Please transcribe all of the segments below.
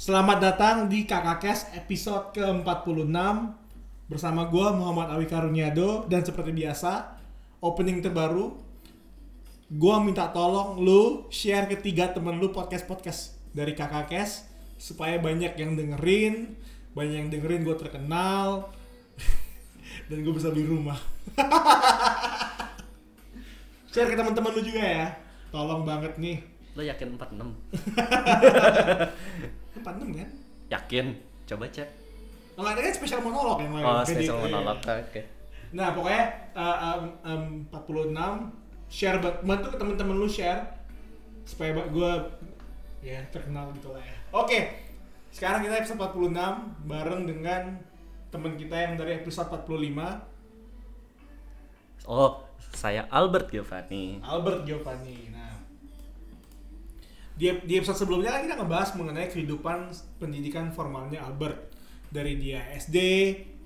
Selamat datang di KKKes episode ke-46. Bersama gue Muhammad Awi Karuniado. Dan seperti biasa, opening terbaru Gue minta tolong lu share ke tiga temen lu podcast-podcast dari KKKes Supaya banyak yang dengerin Banyak yang dengerin gue terkenal Dan gue bisa beli rumah. Share ke teman-teman lu juga ya. Tolong banget nih Lo yakin 46? 46 kan? Yakin? Coba cek. Kalau ada kan spesial monolog yang lain. Oh, spesial eh, monolog. Oke. Nah, pokoknya uh, um, um, 46 share ba- bantu ke temen-temen lu share supaya gue ya terkenal gitu lah ya. Oke. Sekarang kita episode 46 bareng dengan teman kita yang dari episode 45 Oh, saya Albert Giovanni. Albert Giovanni. Nah, di, di episode sebelumnya kan kita ngebahas mengenai kehidupan pendidikan formalnya Albert. Dari dia SD,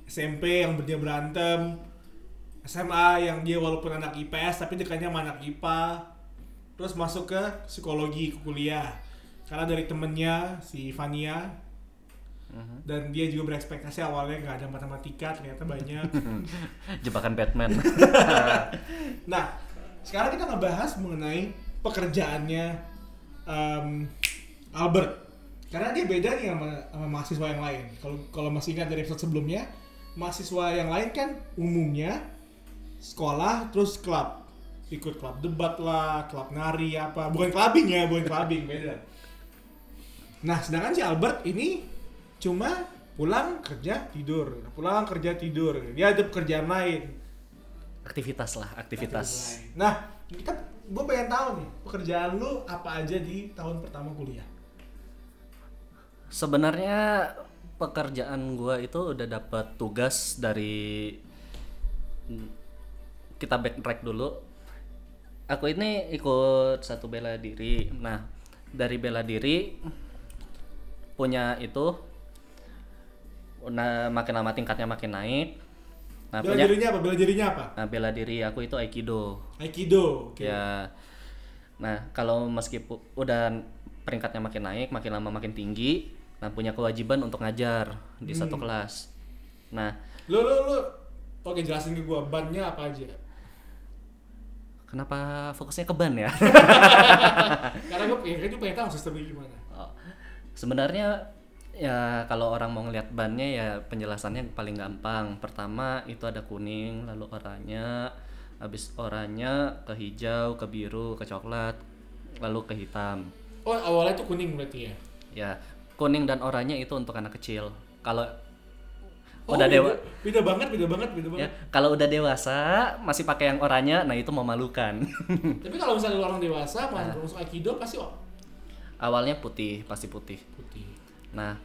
SMP yang dia berantem, SMA yang dia walaupun anak IPS tapi dekatnya sama anak IPA. Terus masuk ke psikologi ke kuliah. Karena dari temennya si Vania Mhm. dan dia juga berekspektasi awalnya nggak ada matematika ternyata banyak. Jebakan Batman. Nah, sekarang kita ngebahas mengenai pekerjaannya em, Albert. Karena dia beda nih sama, sama mahasiswa yang lain. Kalau kalau masih ingat dari episode sebelumnya, mahasiswa yang lain kan umumnya sekolah terus klub. Ikut klub debat lah, klub nari apa. Bukan clubbing ya, bukan clubbing, beda. Nah, sedangkan si Albert ini cuma pulang kerja tidur, pulang kerja tidur. Dia ada pekerjaan lain. aktivitas lah, aktivitas. Nah, kita gue pengen tahu nih pekerjaan lu apa aja di tahun pertama kuliah. Sebenarnya pekerjaan gua itu udah dapat tugas dari kita backtrack dulu. Aku ini ikut satu bela diri. Nah, dari bela diri punya itu nah, makin lama tingkatnya makin naik. Nah, Bela punya dirinya apa? Bela dirinya apa? Nah, bela diri aku itu aikido. Aikido. Oke. Ya. Nah, kalau meskipun udah peringkatnya makin naik, makin lama makin tinggi, nah punya kewajiban untuk ngajar di satu kelas. Nah, Lu lu lu Oke, jelasin ke gua bannya apa aja. kenapa fokusnya ke ban ya? Karena gue kan pengen tahu sistemnya gimana. Oh, Sebenarnya ya kalau orang mau ngeliat bannya ya penjelasannya paling gampang. Pertama itu ada kuning, lalu oranye, habis oranye ke hijau, ke biru, ke coklat, lalu ke hitam. Oh, awalnya tuh kuning berarti ya. Ya, kuning dan oranye itu untuk anak kecil. Kalau Oh, udah beda- dewa Beda banget, beda banget, beda ya, banget. kalau udah dewasa masih pakai yang oranye, nah itu memalukan. Tapi kalau misalnya orang dewasa mau masuk Aikido pasti oh, Awalnya putih, pasti putih. putih. Nah,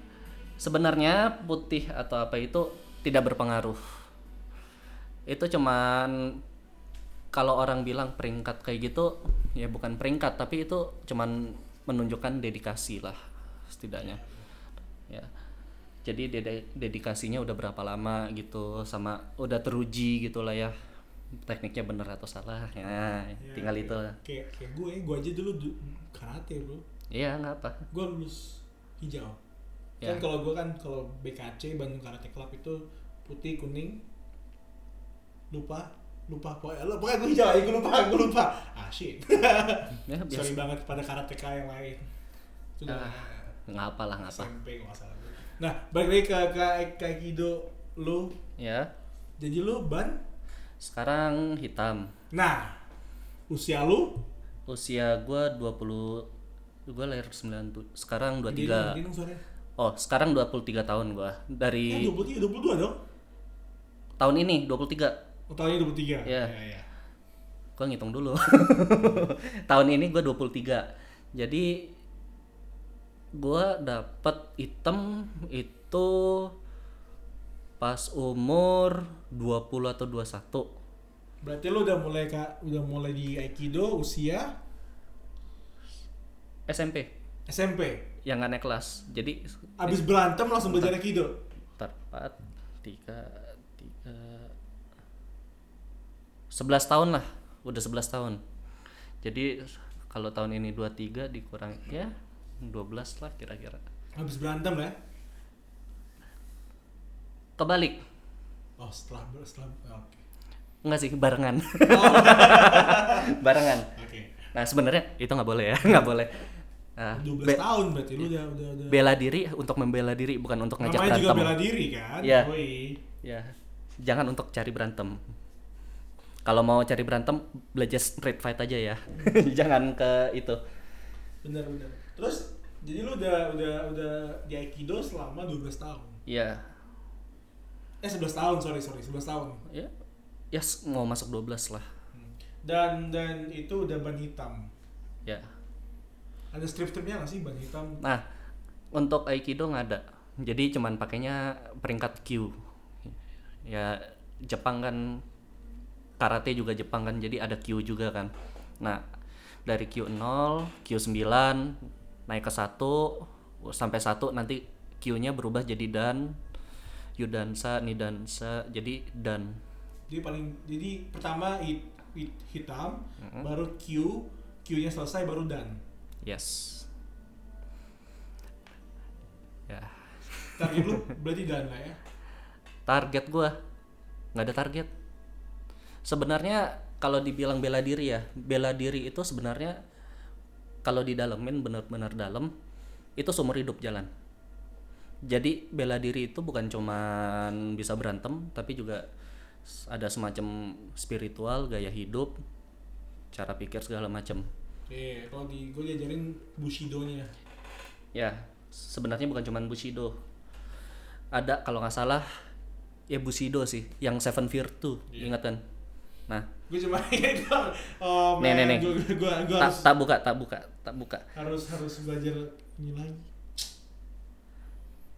sebenarnya putih atau apa itu tidak berpengaruh. Itu cuman kalau orang bilang peringkat kayak gitu, ya bukan peringkat, tapi itu cuman menunjukkan dedikasi lah setidaknya. Ya. Jadi dedikasinya udah berapa lama gitu sama udah teruji gitu lah ya. Tekniknya bener atau salah ya, tinggal itu. Kayak kayak gue, gue aja dulu du- karate, Bro. Iya, nggak apa. gue lulus hijau Ya. kan kalau gue kan kalau BKC Bandung Karate Club itu putih kuning lupa lupa pokoknya lu- pokoknya gue hijau gue lupa gue lupa ah shit Ya, biasa. sorry banget pada karateka yang lain itu udah Ah, nggak apa lah, nggak apa. SMP nah balik lagi ke ke Aikido lu Ya. jadi lu ban Sekarang hitam. nah usia lu Usia gua 20 gua lahir 90 sekarang Gedein 23. dong, gedein dong suaranya. Oh, sekarang 23 tahun gua. eh, Dari 23 22 dong tahun ini 23. oh tahunnya 23 Iya. ya, ya. Gua ngitung dulu. tahun ini gua 23. Jadi gua dapat hitam itu pas umur 20 atau 21. Berarti lu udah mulai kak, udah mulai di Aikido usia SMP SMP. Yang nggak naik kelas. Jadi Abis berantem langsung belajar Aikido. 4, 3, 3 11 tahun lah, udah 11 tahun. Jadi kalau tahun ini 23 dikurang ya 12 lah kira-kira. Habis berantem ya? kebalik Oh setelah, setelah, oke. enggak sih barengan Oh, barengan oke. nah sebenarnya itu nggak boleh ya nggak boleh nah, 12 be- tahun berarti lu udah, udah, udah. bela diri untuk membela diri bukan untuk ngajak Namanya juga berantem bela diri kan? Iya. Ya jangan untuk cari berantem kalau mau cari berantem belajar street fight aja ya jangan ke itu Bener bener. Terus jadi lu udah udah udah di Aikido selama 12 tahun. ya Eh 11 tahun, sorry sorry, 11 tahun. ya ya s- mau masuk 12 lah Hmm. Dan dan itu udah ban hitam. ya Ada strip-stripnya nggak sih ban hitam? nah untuk aikido nggak ada. Jadi cuman pakainya peringkat Q. Ya Jepang kan karate juga Jepang kan jadi ada Q juga kan. Nah dari Q0 Q9 naik ke 1 sampai 1 nanti Q-nya berubah jadi dan Yudansa Nidansa jadi dan. Jadi paling jadi pertama hit, hit- hitam, baru Q, Q-nya selesai baru dan. Yes. Ya. Target lu berarti dan lah ya. target gua? Nggak ada target. Sebenarnya kalau dibilang bela diri ya bela diri itu sebenarnya kalau didalemin benar-benar dalam itu seumur hidup jalan. Jadi bela diri itu bukan cuman bisa berantem tapi juga ada semacam spiritual gaya hidup cara pikir segala macam Iya, kalau di gue diajarin Bushido-nya. ya sebenarnya bukan cuman bushido ada kalau nggak salah ya bushido sih yang seven virtue ingat kan nah Gue cuma itu. Oh, Nih, nih, nih. Gue gue gue tak harus tak buka tak buka tak buka harus harus belajar ini lagi.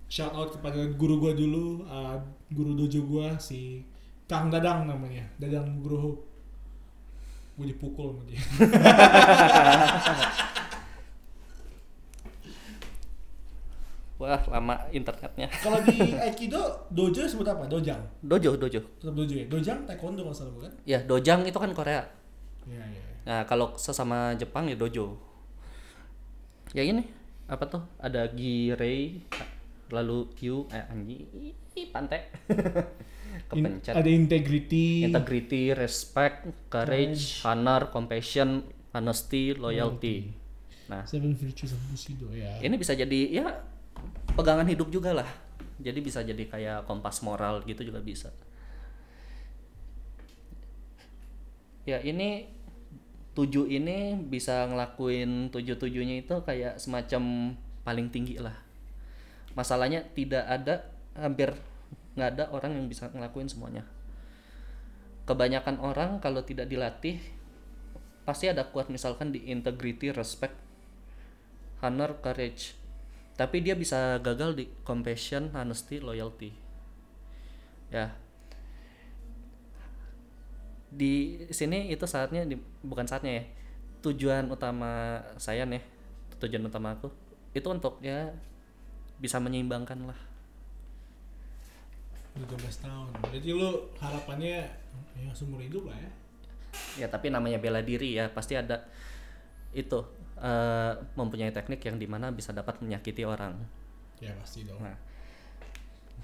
Shout out kepada guru gua dulu, uh, guru dojo gua si Kang Dadang namanya, Dadang Nugroho. Gue dipukul sama dia. wah lama internetnya Kalau di Aikido dojo sebut apa? Dojang. dojo dojo Tetap dojo ya. Dojang taekwondo kalau salah bukan? ya dojang itu kan Korea Iya iya. iya. nah kalau sesama Jepang ya dojo ya ini apa tuh ada girei lalu Q eh anjing ih, In- kepencet. ada integrity. integrity respect courage honor compassion honesty loyalty. Nah. Seven virtues of Bushido ya. ini bisa jadi ya pegangan hidup juga lah. Jadi bisa jadi kayak kompas moral gitu juga bisa. Ya ini tujuh ini bisa ngelakuin tujuh tujuhnya itu kayak semacam paling tinggi lah. Masalahnya tidak ada hampir nggak ada orang yang bisa ngelakuin semuanya. Kebanyakan orang kalau tidak dilatih pasti ada kuat misalkan di integrity respect honor courage. Tapi dia bisa gagal di compassion honesty loyalty. Ya. Di sini itu saatnya di- bukan saatnya ya tujuan utama saya nih tujuan utama aku itu untuk ya bisa menyeimbangkan lah Udah 12 tahun. Jadi lu harapannya ya seumur hidup lah ya. ya tapi namanya bela diri ya pasti ada itu eh, mempunyai teknik yang di mana bisa dapat menyakiti orang Ya pasti dong. nah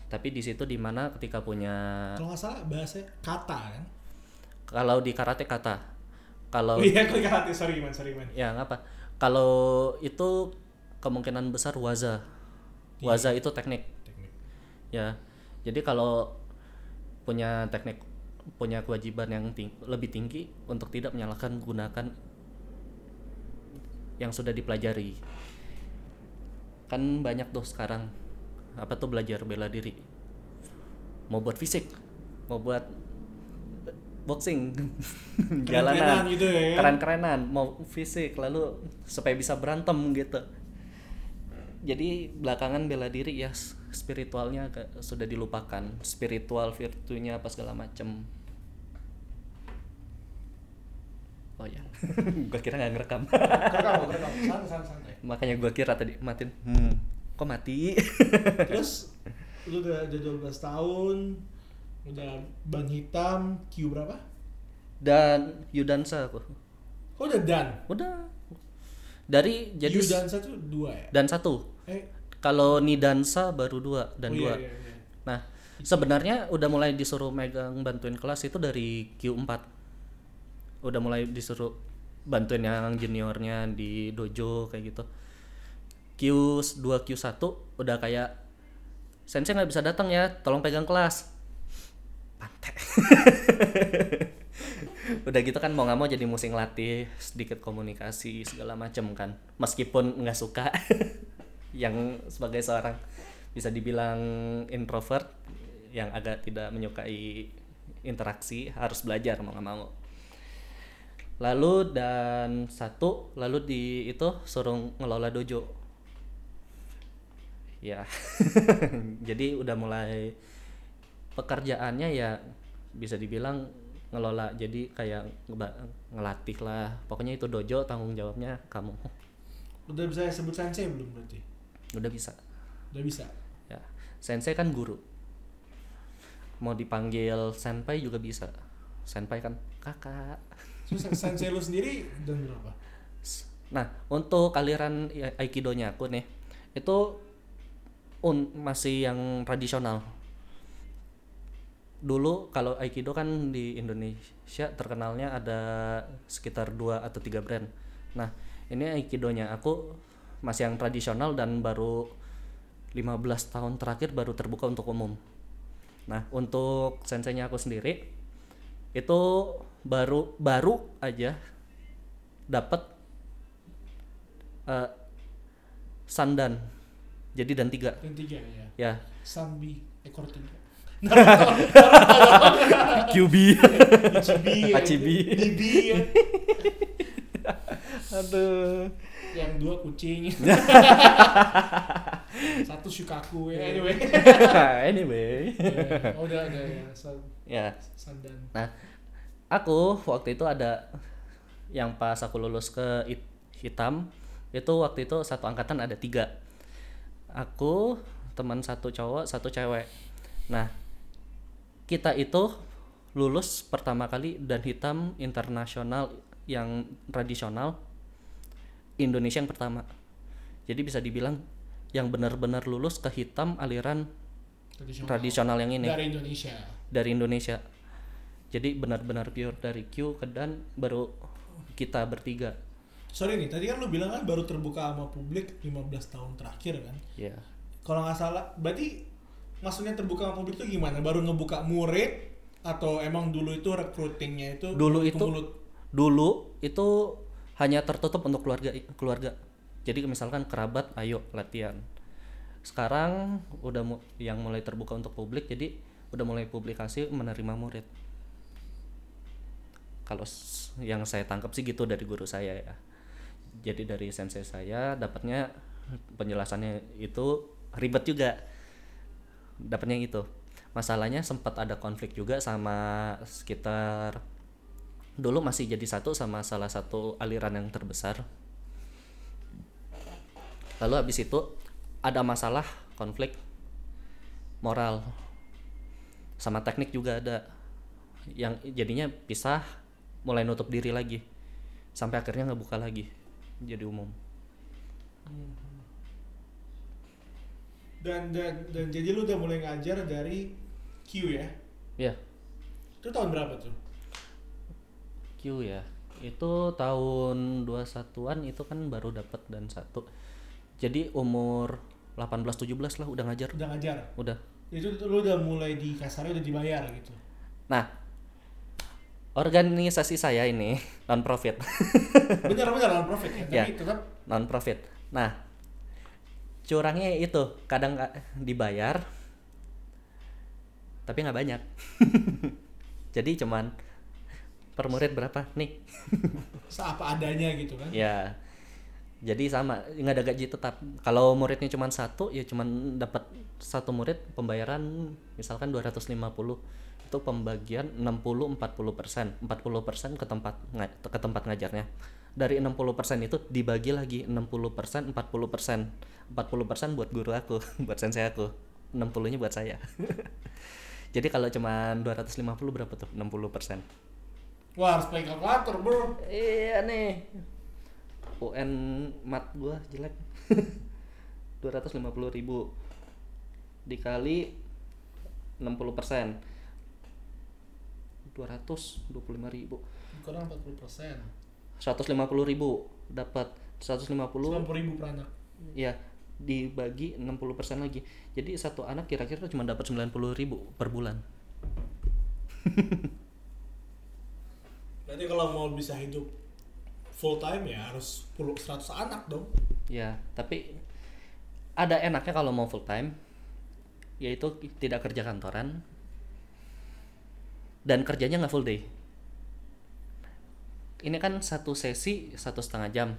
tapi di situ di mana ketika punya Kalau nggak salah bahasa kata kan? kalau di karate kata kalau Oh iya, kalau karate sorry man, sorry man. ya nggak apa kalau itu kemungkinan besar waza waza itu teknik Teknik. ya jadi kalau punya teknik punya kewajiban yang ting- lebih tinggi untuk tidak menyalahkan gunakan yang sudah dipelajari. Kan banyak tuh sekarang apa tuh belajar bela diri? Mau buat fisik mau buat boxing Keren-kerenan jalanan gitu ya, kan? keren-kerenan mau fisik lalu supaya bisa berantem gitu. Jadi belakangan bela diri ya s- spiritualnya sudah dilupakan. Spiritual virtunya apa segala macem. Oh ya gua kira nggak ngerekam. Santai, santai, makanya gua kira tadi matiin. Hmm. Kok mati? Terus lu udah udah 12 tahun, udah ban hitam, Q berapa? dan Yudansa aku Oh udah dan. udah. Dari jadi Q dan satu dua ya? dan satu. Eh, Kalau Nidansa baru dua dan Oh, iya, dua. iya, iya. Nah, sebenarnya udah mulai disuruh megang bantuin kelas itu dari Q4. Udah mulai disuruh bantuin yang juniornya di dojo kayak gitu. Q2 Q1 udah kayak sensei nggak bisa datang ya, tolong pegang kelas. Pantek. udah gitu kan mau nggak mau jadi mesti ngelatih sedikit komunikasi segala macem kan meskipun nggak suka yang sebagai seorang bisa dibilang introvert yang agak tidak menyukai interaksi harus belajar mau nggak mau. Lalu dan satu lalu di itu suruh ngelola dojo. Ya jadi udah mulai pekerjaannya ya bisa dibilang ngelola jadi kayak ngelatih lah. Pokoknya itu dojo tanggung jawabnya kamu. Udah bisa sebut sensei belum berarti? Udah bisa. Udah bisa. ya. Sensei kan guru. Mau dipanggil senpai juga bisa. Senpai kan kakak. Terus sensei lu sendiri dan berapa? nah untuk aliran aikidonya aku nih itu un masih yang tradisional. Dulu kalau aikido kan di Indonesia terkenalnya ada sekitar dua atau tiga brand. Nah ini aikidonya. Aku masih yang tradisional dan baru 15 tahun terakhir baru terbuka untuk umum nah untuk senseinya aku sendiri itu baru baru aja dapat eh, sandan jadi dan tiga Yang tiga ya. ya Sambi ekor tiga. QB Ichibi. ya. Ya. aduh Yang dua kucing. Satu Shukaku ya. Anyway. anyway Ya, oh, udah ada ya. San, ya sandan. nah aku waktu itu ada yang pas aku lulus ke it- hitam itu waktu itu satu angkatan ada tiga aku teman satu cowok satu cewek nah kita itu lulus pertama kali dan hitam internasional yang tradisional Indonesia yang pertama jadi bisa dibilang yang benar-benar lulus ke hitam aliran Tradisional. tradisional yang ini Dari Indonesia. dari Indonesia. Jadi benar-benar pure dari Q ke Dan baru kita bertiga. Sorry nih, tadi kan lu bilang kan baru terbuka sama publik 15 tahun terakhir kan? Ya. Kalau nggak salah, berarti maksudnya terbuka sama publik itu gimana? Baru ngebuka murid atau emang dulu itu recruitingnya itu Dulu itu dulu itu hanya tertutup untuk keluarga keluarga. Jadi misalkan kerabat ayo latihan. Sekarang udah mu- yang mulai terbuka untuk publik jadi udah mulai publikasi menerima murid. Kalau yang saya tangkap sih gitu dari guru saya ya. Jadi dari sensei saya dapatnya penjelasannya itu ribet juga. Dapatnya itu. Masalahnya sempat ada konflik juga sama sekitar dulu masih jadi satu sama salah satu aliran yang terbesar. Lalu habis itu ada masalah konflik moral sama teknik juga ada yang jadinya pisah mulai nutup diri lagi sampai akhirnya ngebuka lagi jadi umum Dan, dan dan jadi lu udah mulai ngajar dari Q ya? ya Itu tahun berapa tuh? Ya. Itu tahun 21-an itu kan baru dapat dan satu. Jadi umur 18-17 lah udah ngajar? Udah ngajar? udah. Itu tuh lu udah mulai di kasarnya udah dibayar gitu? nah organisasi saya ini non profit Bener bener non profit ya, tapi Ya. tetap non profit nah curangnya itu kadang dibayar tapi nggak banyak. Jadi cuman per murid berapa? Nih. Seapa adanya gitu kan? ya jadi sama nggak ada gaji tetap. Kalau muridnya cuma satu ya cuman dapat satu murid pembayaran misalkan 250 itu pembagian 60 40 persen. 40 persen ke tempat ke tempat ngajarnya. Dari 60 persen itu dibagi lagi 60 persen 40 persen. 40 persen buat guru aku buat sensei aku. 60 nya buat saya. Jadi kalau cuman 250 berapa tuh? 60 persen Wah harus pakai kalkulator bro. Iya nih. UN mat gua jelek. 250 ribu. Dikali 60 persen. 225 ribu. Kurang 40 persen. 150 ribu. Dapat 150 90 ribu per anak. Ya dibagi 60 persen lagi. Jadi satu anak kira-kira cuma dapat 90 ribu per bulan berarti kalau mau bisa hidup full time ya harus 10 100 anak dong. Ya tapi ada enaknya kalau mau full time yaitu tidak kerja kantoran dan kerjanya nggak full day. Ini kan satu sesi satu setengah jam.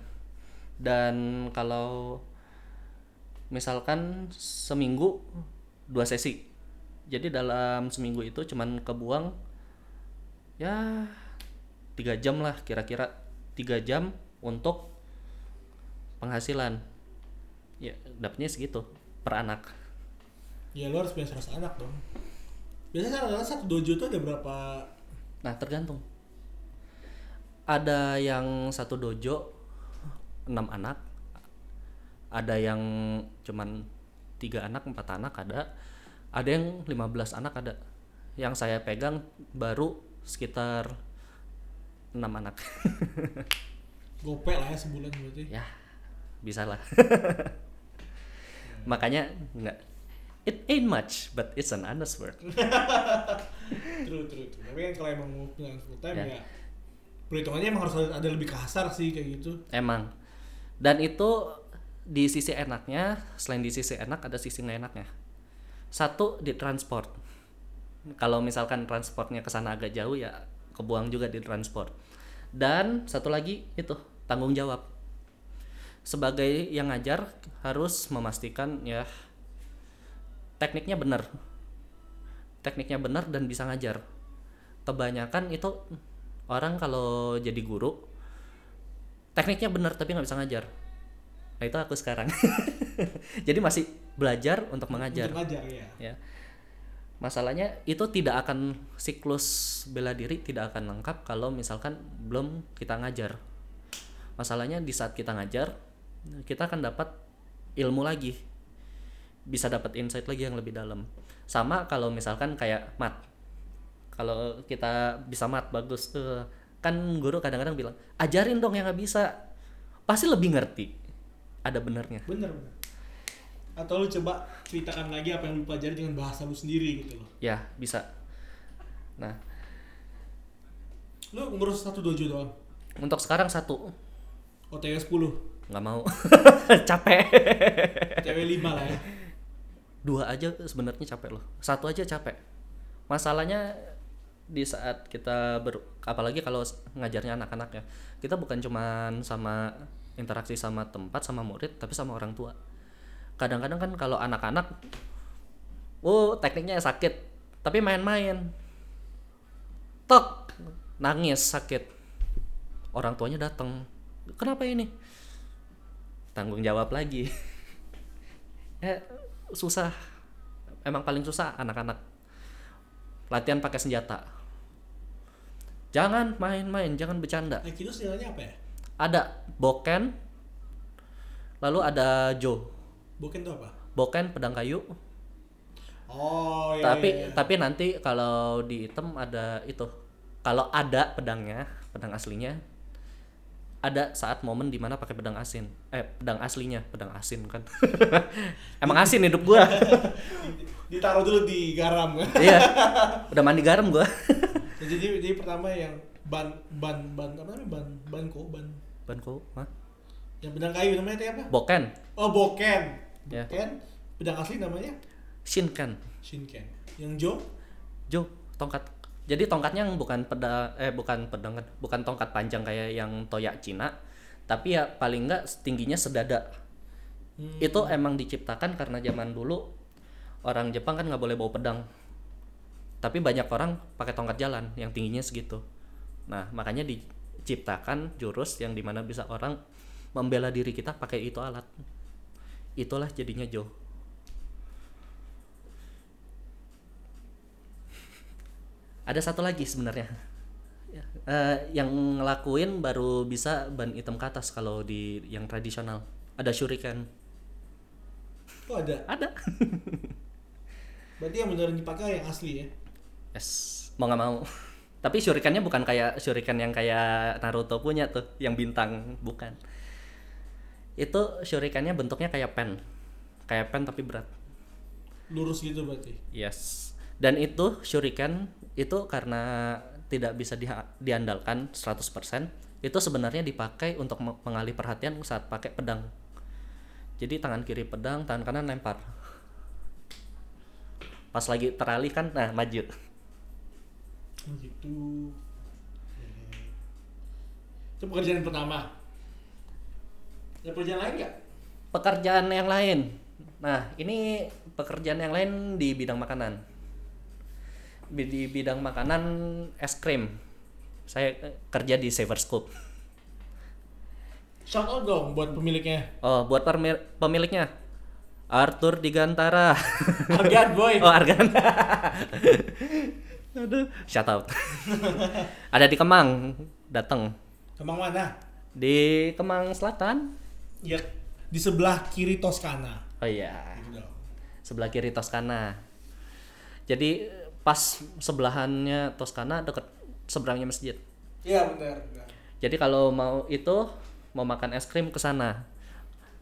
Dan kalau misalkan seminggu dua sesi. Jadi dalam seminggu itu cuman kebuang ya tiga jam lah kira-kira tiga jam untuk penghasilan. Ya dapatnya segitu per anak. Ya lo harus punya 100 anak dong. Biasanya rata-rata satu dojo tuh ada berapa? Nah tergantung. Ada yang satu dojo enam anak. Ada yang cuman tiga anak empat anak ada. Ada yang 15 anak ada. Yang saya pegang baru sekitar enam anak. Gope lah ya sebulan berarti. Ya bisa lah. Makanya nggak it ain't much but it's an honest work. True true true. Tapi kan kalau emang mau punya full time Ya. ya, perhitungannya emang harus ada, ada lebih kasar sih kayak gitu. Emang. Dan itu di sisi enaknya selain di sisi enak ada sisi nggak enaknya. Satu di transport. Kalau misalkan transportnya ke sana agak jauh ya kebuang juga di transport dan satu lagi itu tanggung jawab. Sebagai yang ngajar harus memastikan ya tekniknya benar. Tekniknya benar dan bisa ngajar. Kebanyakan itu orang kalau jadi guru tekniknya benar tapi nggak bisa ngajar. Nah itu aku sekarang. Jadi masih belajar untuk mengajar. untuk ngajar ya ya masalahnya itu tidak akan siklus bela diri tidak akan lengkap kalau misalkan belum kita ngajar. Masalahnya di saat kita ngajar kita akan dapat ilmu lagi. Bisa dapat insight lagi yang lebih dalam. Sama kalau misalkan kayak mat. Kalau kita bisa mat bagus. Eh, kan guru kadang-kadang bilang ajarin dong yang nggak bisa. Pasti lebih ngerti. Ada benernya bener bener atau lu coba ceritakan lagi apa yang lu pelajari dengan bahasa lu sendiri gitu loh. Ya bisa. Nah. Lu ngurus satu dojo doang untuk sekarang satu. OTW 10 nggak mau. Capek. OTW 5 lah ya. Dua aja sebenarnya capek loh. Satu aja capek. Masalahnya di saat kita ber apalagi kalau ngajarnya anak-anak ya kita bukan cuman sama interaksi sama tempat sama murid tapi sama orang tua kadang-kadang kan kalau anak-anak oh tekniknya sakit tapi main-main. Tok nangis sakit. Orang tuanya datang kenapa ini? Tanggung jawab lagi. Ya susah. Emang paling susah anak-anak. Latihan pakai senjata. Jangan main-main jangan bercanda. Aikido apa ya? Ada boken lalu ada jo boken itu apa? Boken pedang kayu. Oh iya tapi iya, iya. tapi nanti kalau di item ada itu. Kalau ada pedangnya pedang aslinya ada saat momen di mana pakai pedang asin. Eh pedang aslinya pedang asin kan. Emang asin hidup gua. Ditaruh dulu di garam. Iya. Udah mandi garam gua. Jadi jadi pertama yang ban ban ban apa namanya? Ban banko ban. Banku Hah? yang pedang kayu namanya itu apa? Boken. Oh boken Ya. boken pedang asli namanya? Shinken. Shinken. Yang jo? Jo tongkat. Jadi tongkatnya bukan pedang eh bukan pedang kan bukan tongkat panjang kayak yang toyak Cina tapi ya paling enggak tingginya sedada. Hmm. itu emang diciptakan karena zaman dulu orang Jepang kan nggak boleh bawa pedang. Tapi banyak orang pakai tongkat jalan yang tingginya segitu. Nah makanya diciptakan jurus yang di mana bisa orang membela diri kita pakai itu alat itulah jadinya Jo ada satu lagi sebenarnya. Ya, eh, yang ngelakuin baru bisa ban hitam ke atas kalau di yang tradisional. Ada shuriken. Oh ada. ada. Berarti yang beneran dipakai yang asli ya? yes. Mau nggak mau. Tapi shurikennya bukan kayak shuriken yang kayak Naruto punya tuh yang bintang. Bukan itu shurikennya bentuknya kayak pen kayak pen tapi berat Lurus gitu berarti. Yes. Dan itu shuriken itu karena tidak bisa diha- diandalkan 100%, itu sebenarnya dipakai untuk me- mengalih perhatian saat pakai pedang. Jadi tangan kiri pedang, tangan kanan lempar. Pas lagi teralih kan, nah maju. Gitu. Itu pekerjaan pertama. Ada pekerjaan lain nggak? Pekerjaan yang lain. Nah, ini pekerjaan yang lain di bidang makanan. Di bidang makanan es krim. Saya eh, kerja di Saver Scoop. Shout out dong buat pemiliknya. Oh, buat pemiliknya Arthur Digantara. Argan boy. oh, Argan. Aduh, shout out. Ada di Kemang, datang. Kemang mana? Di Kemang Selatan. Ya di sebelah kiri Toskana. Oh iya, Gitu sebelah kiri Toskana. Jadi pas sebelahannya Toskana deket seberangnya masjid. Iya benar. Jadi kalau mau itu mau makan es krim ke sana.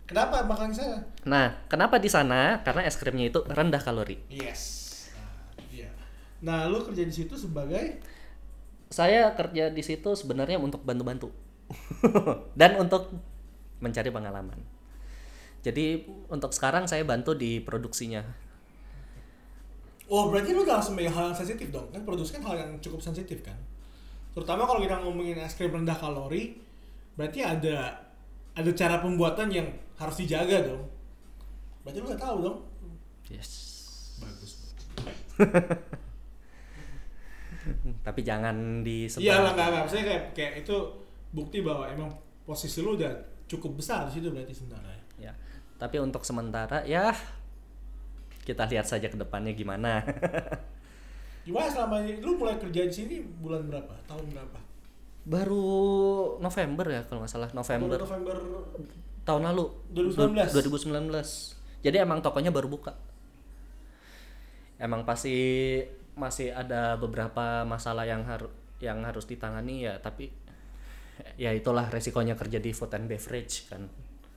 Kenapa makan saya? Nah, kenapa di sana? Karena es krimnya itu rendah kalori. Yes. Nah, iya. Nah, lu kerja di situ sebagai Saya kerja di situ sebenarnya untuk bantu-bantu dan untuk mencari pengalaman. Jadi untuk sekarang saya bantu di produksinya. Oh, berarti lu udah langsung megang hal yang sensitif dong. Kan produksi kan hal yang cukup sensitif kan. Terutama kalau kita ngomongin es krim rendah kalori, berarti ada ada cara pembuatan yang harus dijaga dong. Berarti lu udah tahu dong. Yes. Bagus. Tapi jangan disebar. Iya lah nggak nggak. Maksudnya kayak kayak itu bukti bahwa emang posisi lu udah cukup besar di situ berarti sebenarnya. Ya. Tapi untuk sementara ya kita lihat saja ke depannya gimana. Gimana selama ini? Lu mulai kerja di sini bulan berapa? Tahun berapa? Baru November ya kalau nggak salah November Bulan November tahun lalu 2019. 2019 jadi emang tokonya baru buka emang pasti masih ada beberapa masalah yang harus yang harus ditangani ya tapi ya itulah resikonya kerja di food and beverage kan.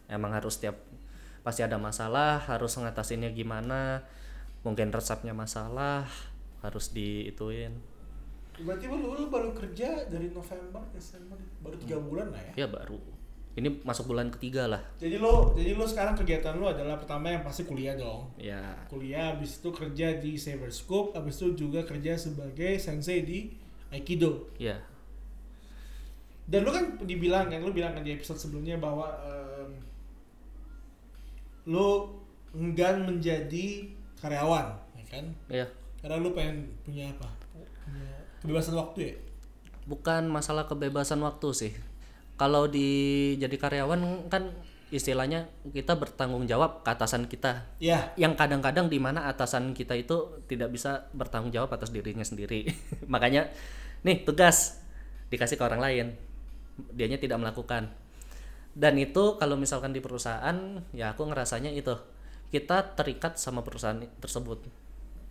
Emang harus tiap pasti ada masalah harus ngatasinnya gimana mungkin resepnya masalah harus diituin. Berarti lu, lu baru kerja dari November, Desember, baru tiga bulan lah ya. ya baru. Ini masuk bulan ketiga lah. Jadi lu, jadi lu sekarang kegiatan lu adalah pertama yang pasti kuliah dong. ya Kuliah, habis itu kerja di Saber Scoop, habis itu juga kerja sebagai sensei di Aikido. ya Dan lu kan dibilang kan, lu bilang kan di episode sebelumnya bahwa em, lu enggan menjadi karyawan, ya kan? ya Karena lu pengen punya apa? Punya kebebasan waktu ya? bukan masalah kebebasan waktu sih. Kalau di jadi karyawan kan istilahnya kita bertanggung jawab ke atasan kita. Ya, Yang kadang-kadang di mana atasan kita itu tidak bisa bertanggung jawab atas dirinya sendiri. Makanya nih tugas dikasih ke orang lain. Dianya tidak melakukan. Dan itu kalau misalkan di perusahaan ya aku ngerasanya itu kita terikat sama perusahaan tersebut.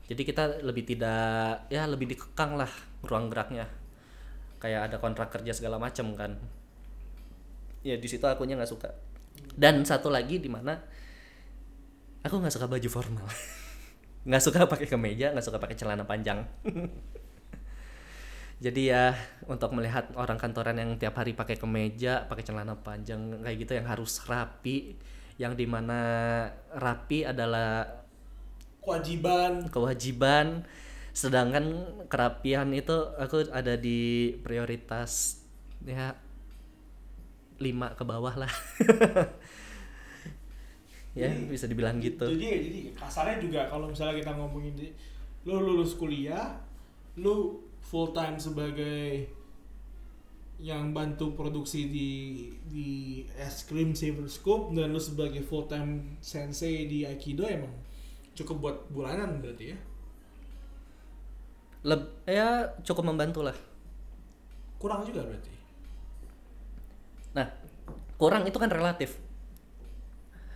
Jadi kita lebih tidak ya lebih dikekang lah ruang geraknya. Kayak ada kontrak kerja segala macam kan. Ya di situ akunya nggak suka. Dan satu lagi di mana aku nggak suka baju formal. nggak suka pakai kemeja, nggak suka pakai celana panjang. Jadi ya untuk melihat orang kantoran yang tiap hari pakai kemeja, pakai celana panjang kayak gitu yang harus rapi, yang di mana rapi adalah kewajiban. kewajiban. Sedangkan kerapian itu aku ada di prioritas ya lima ke bawah lah. Ya Jadi- bisa dibilang gitu. Jadi jadi kasarnya juga kalau misalnya kita ngomongin lu lulus kuliah, lu full time sebagai yang bantu produksi di di es krim Saver Scoop dan lu sebagai full time sensei di Aikido emang cukup buat bulanan berarti ya. Leb ya cukup membantu lah Kurang juga berarti. nah kurang itu kan relatif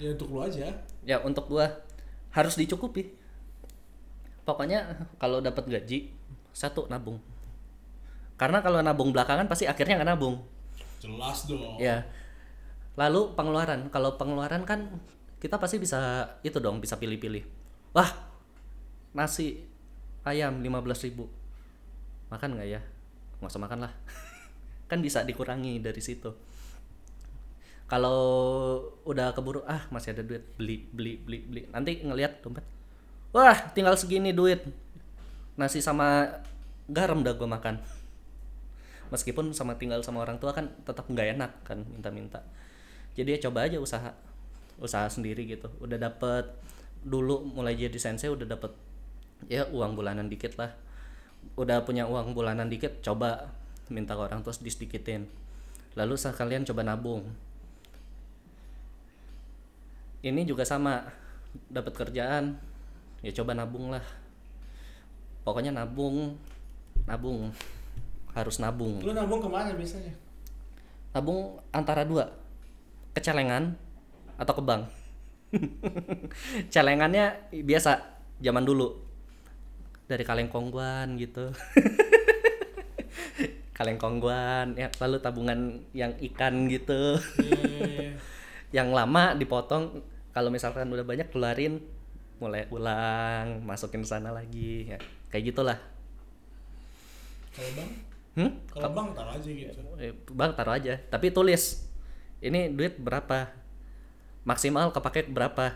Ya untuk lu aja. ya untuk gua harus dicukupi pokoknya kalau dapat gaji satu nabung. Karena kalau nabung belakangan pasti akhirnya nggak nabung. Jelas dong. ya lalu pengeluaran. Kalau pengeluaran kan kita pasti bisa itu dong bisa pilih-pilih. Wah nasi ayam 15.000 ribu. Makan nggak ya? Nggak usah makan lah. Kan bisa dikurangi dari situ. Kalau udah keburu ah masih ada duit. Beli beli beli beli. Nanti ngelihat dompet. Wah tinggal segini duit nasi sama garam udah gue makan. Meskipun sama tinggal sama orang tua kan tetap nggak enak kan minta-minta. Jadi ya coba aja usaha usaha sendiri gitu. Udah dapet dulu mulai jadi sensei udah dapet ya uang bulanan dikit lah. Udah punya uang bulanan dikit coba minta ke orang terus disedikitin. Lalu sekalian coba nabung. Ini juga sama dapat kerjaan ya coba nabung lah pokoknya nabung nabung harus nabung. Lu nabung ke mana biasanya? nabung antara dua ke celengan atau ke bank. Celengannya biasa zaman dulu. Dari kaleng kongguan gitu. Kaleng kongguan ya lalu tabungan yang ikan gitu. Iya. yang lama dipotong kalau misalkan udah banyak keluarin mulai ulang masukin sana lagi ya kayak gitulah. Kalau bang, hmm? kalau bang taruh aja gitu. Eh, bang taruh aja. Tapi tulis ini duit berapa? Maksimal kepake berapa?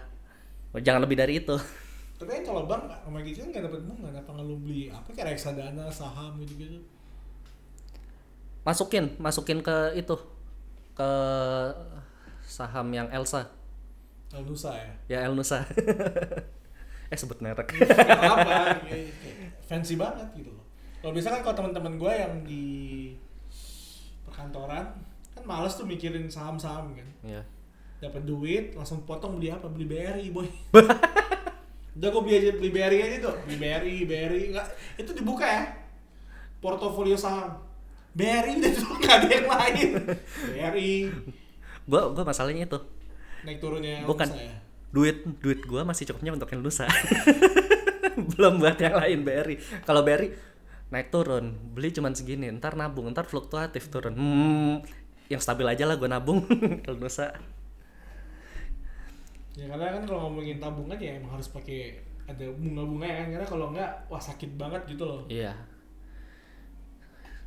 Jangan lebih dari itu. Tapi kan kalau bang sama gitu kan nggak dapat bunga, kenapa nggak lu beli apa kayak reksadana, saham gitu gitu? masukin masukin ke itu ke saham yang Elsa. Kalau Nusa ya. ya El Nusa eh sebut merek. Nggak apa, fancy banget gitu loh. Kalau biasa kan kalau teman-teman gue yang di perkantoran kan males tuh mikirin saham-saham kan. ya Dapat duit langsung potong beli apa? Beli BRI boy. Udah gue beli aja beli BRI aja tuh, beli BRI, BRI nggak itu dibuka ya portofolio saham. BRI udah tuh nggak ada yang lain. BRI gua gua masalahnya itu naik turunnya Bukan. Ya. duit duit gua masih cukupnya untuk El Nusa belum buat yang lain BRI kalau BRI naik turun beli cuman segini ntar nabung ntar fluktuatif turun hmm, yang stabil aja lah gua nabung El Nusa Ya karena kan kalau ngomongin tabungan ya emang harus pakai ada bunga-bunga ya kan karena kalau enggak wah sakit banget gitu loh. Iya.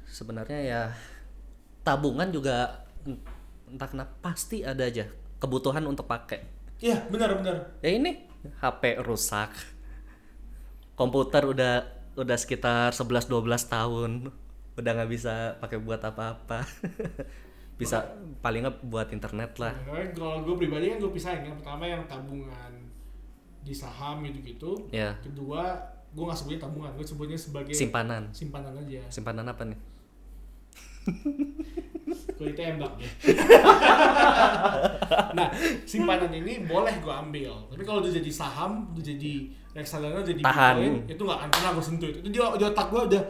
Sebenarnya ya tabungan juga en- entah kenapa pasti ada aja kebutuhan untuk pakai. Iya benar benar. Ya ini HP rusak. Komputer udah udah sekitar 11 12 tahun. Udah nggak bisa pakai buat apa-apa. bisa paling nggak buat internet lah. Makanya kalau gue pribadi kan gue pisahin kan pertama yang tabungan di saham gitu gitu. Ya, Kedua gue nggak sebutnya tabungan, gue sebutnya sebagai simpanan. simpanan aja. Simpanan apa nih? Gue ditembak ya. nah simpanan ini boleh gue ambil, tapi kalau udah jadi saham, udah jadi reksadana, jadi Tahan. Bitcoin, itu nggak akan pernah gue sentuh itu. Itu di, di otak gue udah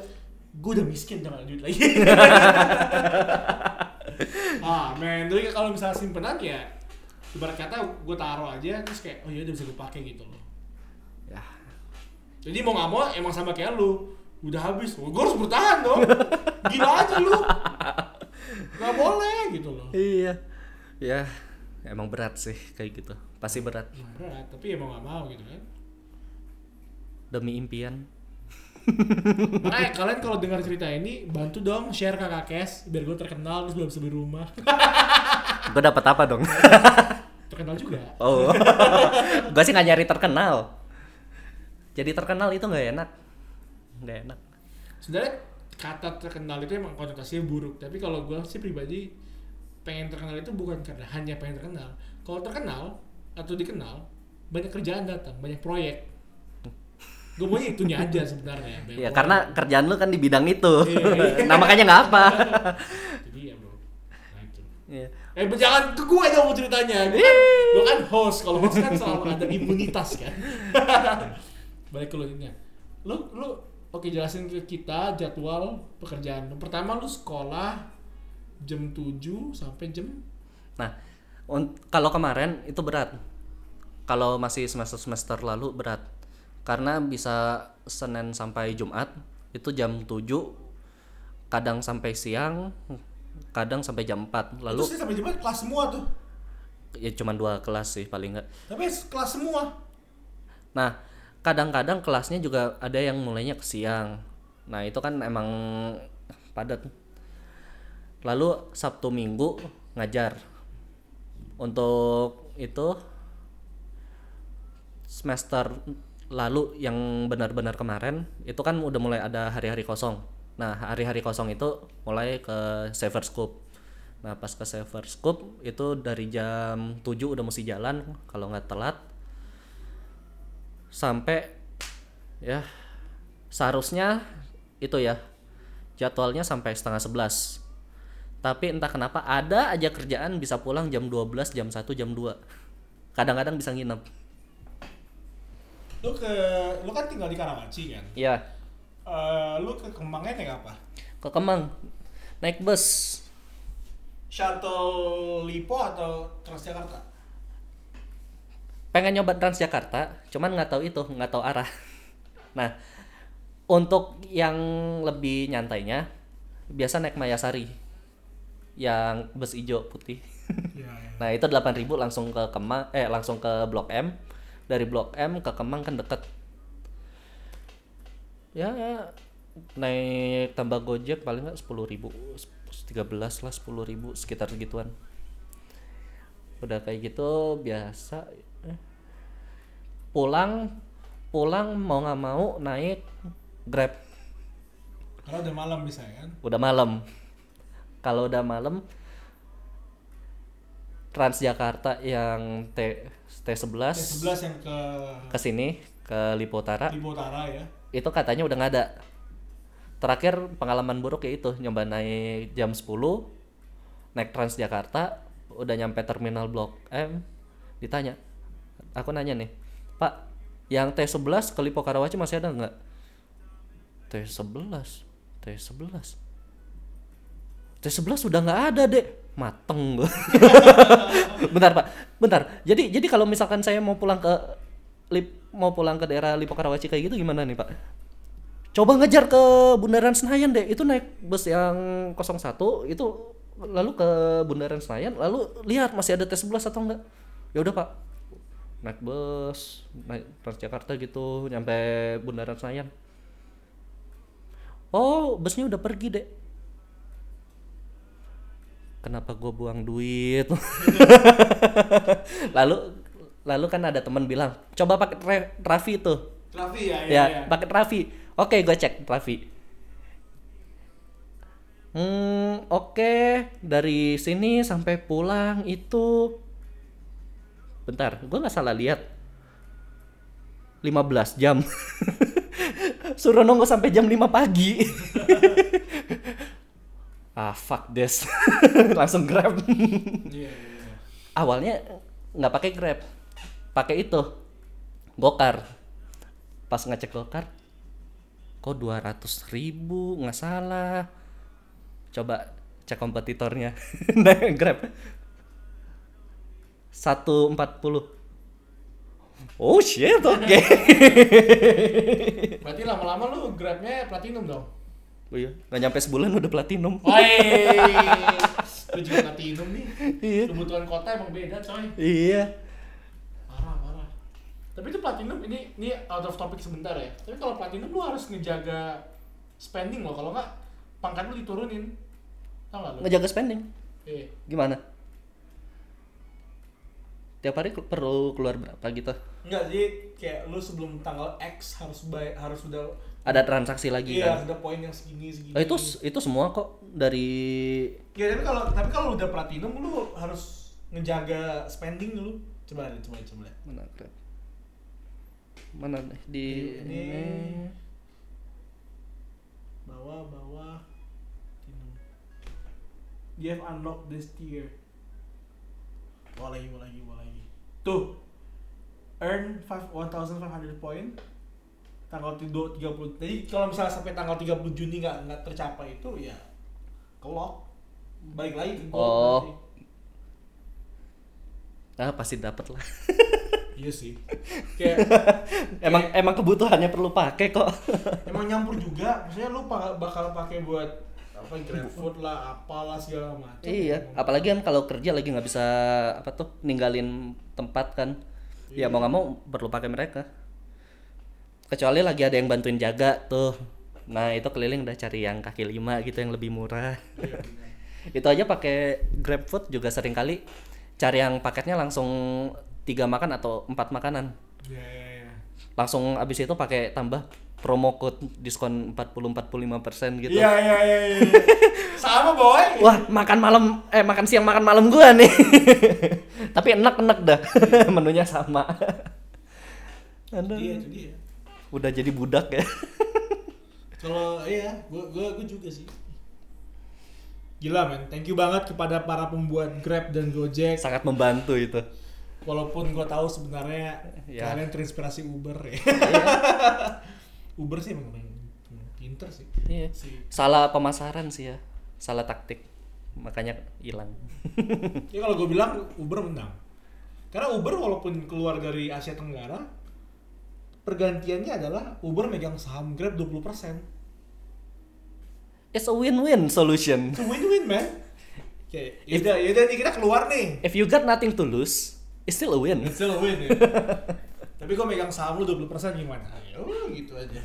gue udah miskin jangan duit lagi. ah, men, tapi kalau misalnya simpenan ya ibarat kata gue taruh aja terus kayak oh iya udah bisa gue pakai gitu loh. Ya, Jadi mau nggak mau emang sama kayak lu udah habis, gue harus bertahan dong. Gila aja lu. Gak boleh gitu loh. Iya. Ya, emang berat sih kayak gitu. Pasti berat. Berat, tapi emang gak mau gitu kan. Demi impian. Makanya kalian kalau dengar cerita ini bantu dong share ke Kak Kes biar gue terkenal terus bisa beli rumah. Gue dapat apa dong? terkenal juga. Oh. gue sih nggak nyari terkenal. Jadi terkenal itu nggak enak. Nggak enak. Sebenarnya kata terkenal itu emang konotasinya buruk, tapi kalau gue sih pribadi pengen terkenal itu bukan karena hanya pengen terkenal. Kalau terkenal atau dikenal banyak kerjaan datang, banyak proyek. Gue maunya itunya aja sebenarnya. Ya karena kerjaan lu kan di bidang itu. Iya. nah makanya nggak apa. Jadi ya bro. Nah itu. Iya. Eh jangan ke gue dong ceritanya. Gue kan, gue kan host. Kalau host kan selalu ada imunitas kan. Balik ke lu ini. Lu lu oke jelasin ke kita jadwal pekerjaan. Pertama lu sekolah jam 7 sampai jam Nah, kalau kemarin itu berat. kalau masih semester-semester lalu berat. Karena bisa Senin sampai Jumat itu jam 7 kadang sampai siang, kadang sampai jam 4. Lalu Terus sampai jam kelas semua tuh. ya cuma dua kelas sih paling nggak. Tapi kelas semua. Nah, kadang-kadang kelasnya juga ada yang mulainya ke siang. Nah, itu kan emang padat. Lalu Sabtu Minggu ngajar. Untuk itu semester lalu yang benar-benar kemarin itu kan udah mulai ada hari-hari kosong. Nah, hari-hari kosong itu mulai ke Saver Scoop. Nah, pas ke Saver Scoop itu dari jam 7 udah mesti jalan kalau nggak telat sampai ya seharusnya itu ya jadwalnya sampai setengah sebelas tapi entah kenapa ada aja kerjaan bisa pulang jam 12 jam 1 jam 2 kadang-kadang bisa nginep Lu ke lu kan tinggal di Karawaci kan. iya Eh, lu ke Kemangnya naik apa? ke Kemang naik bus Shuttle Lipo atau Transjakarta? pengen nyoba Transjakarta cuman nggak tahu itu nggak tahu arah nah untuk yang lebih nyantainya biasa naik Mayasari yang bus hijau putih Iya, iya. Nah itu 8000 langsung ke Kemang, eh langsung ke Blok M. Dari Blok M ke Kemang kan deket. Ya naik tambah gojek paling nggak 10.000 ribu, 13 lah 10.000 ribu sekitar segituan. Udah kayak gitu biasa. Eh. Pulang pulang mau nggak mau naik Grab. Karena udah malam bisa kan. Udah malam. Kalau udah malam Transjakarta yang T T11 T11 yang ke ke sini ke Lipo Utara Lipo Utara ya. itu katanya udah nggak ada. Terakhir pengalaman buruk ya itu nyoba naik jam 10 naik Transjakarta udah nyampe terminal Blok M ditanya. Aku nanya nih, "Pak, yang T11 ke Lipo Karawaci masih ada nggak?" T11. T11. T11 sudah nggak ada, Dek. Mateng bentar, Pak. Bentar. Jadi jadi kalau misalkan saya mau pulang ke Lip, mau pulang ke daerah Lipo Karawaci kayak gitu gimana nih, Pak? Coba ngejar ke Bundaran Senayan deh. Itu naik bus yang 01 itu lalu ke Bundaran Senayan, lalu lihat masih ada T11 atau enggak. Ya udah, Pak. Naik bus, naik Transjakarta gitu, nyampe Bundaran Senayan. Oh, busnya udah pergi, Dek. Kenapa gue buang duit? lalu lalu kan ada teman bilang, "Coba pakai Ra- Raffi tuh." Raffi ya, ya, ya. ya. pakai Raffi. Oke, gue cek Raffi. Hmm, oke. Dari sini sampai pulang itu Bentar, gue nggak salah lihat. 15 jam. Suruh nunggu sampai jam 5 pagi. ah, fuck this. Langsung Grab. Iya, iya, iya. Awalnya nggak pakai Grab. Pakai itu. Gokar. Pas ngecek Gokar, kok 200 ribu nggak salah. Coba cek kompetitornya. Naik Grab. 140. Oh shit, oke. Berarti lama-lama lu grabnya platinum dong? Oh iya, nggak nyampe sebulan udah platinum. Woi, lu juga platinum nih. Iya. Kebutuhan kota emang beda coy. Iya. Parah, parah. Tapi itu platinum ini ini out of topic sebentar ya. Tapi kalau platinum lu harus ngejaga spending lo. Kalau nggak pangkat lu diturunin. Tau nggak lu? Ngejaga spending. Iya. Gimana? Tiap hari perlu keluar berapa gitu? Enggak jadi kayak lu sebelum tanggal X harus bayar harus sudah Ada transaksi lagi iya kan? ada poin yang segini segini. Oh, itu itu semua kok dari Ya tapi kalau tapi kalau udah platinum lu harus ngejaga spending dulu. Coba deh, coba coba. deh. mana Grab? Mana nih di Ini. ini? Bawah bawah. You have unlocked this tier. Bawa lagi, bawa lagi, bawa lagi. Tuh. Earn 5 1500 point tanggal 30 jadi kalau misalnya sampai tanggal 30 Juni nggak nggak tercapai itu ya kelok balik lagi ke gold Oh. berarti. Ah pasti dapat lah. iya sih. Kayak emang emang kebutuhannya perlu pakai kok. Emang nyampur juga. Maksudnya lu bakal pakai buat apa GrabFood lah apalah segala macam iya apalagi kan kalau kerja lagi nggak bisa apa tuh ninggalin tempat kan. Ya mau nggak mau perlu pakai mereka kecuali lagi ada yang bantuin jaga tuh nah itu keliling udah cari yang kaki lima gitu yang lebih murah itu aja pakai GrabFood juga sering kali cari yang paketnya langsung tiga makan atau empat makanan Iya, iya, iya. langsung abis itu pakai tambah promo code diskon 40 45% gitu. Iya iya iya iya. Sama boy. Wah, makan malam eh makan siang makan malam gua nih. Tapi enak-enak dah. Menunya sama. Aduh. Iya itu dia. Udah jadi budak ya. Kalau iya, gua gua gua juga sih. Gila men, thank you banget kepada para pembuat Grab dan Gojek. Sangat membantu itu. Walaupun gua tahu sebenarnya Ya. kalian terinspirasi Uber ya. Uber sih emang emang pinter sih. Iya. Si. Salah pemasaran sih ya. Salah taktik. Makanya hilang. Ya kalau gue bilang Uber menang. Karena Uber walaupun keluar dari Asia Tenggara, pergantiannya adalah Uber megang saham Grab 20%. It's a win-win solution. Itu win-win, man. Oke, yaudah, yaudah nih kita keluar nih. If you got nothing to lose, it's still a win. It's still a win ya. Tapi gue megang saham lu 20% gimana? Oh gitu aja.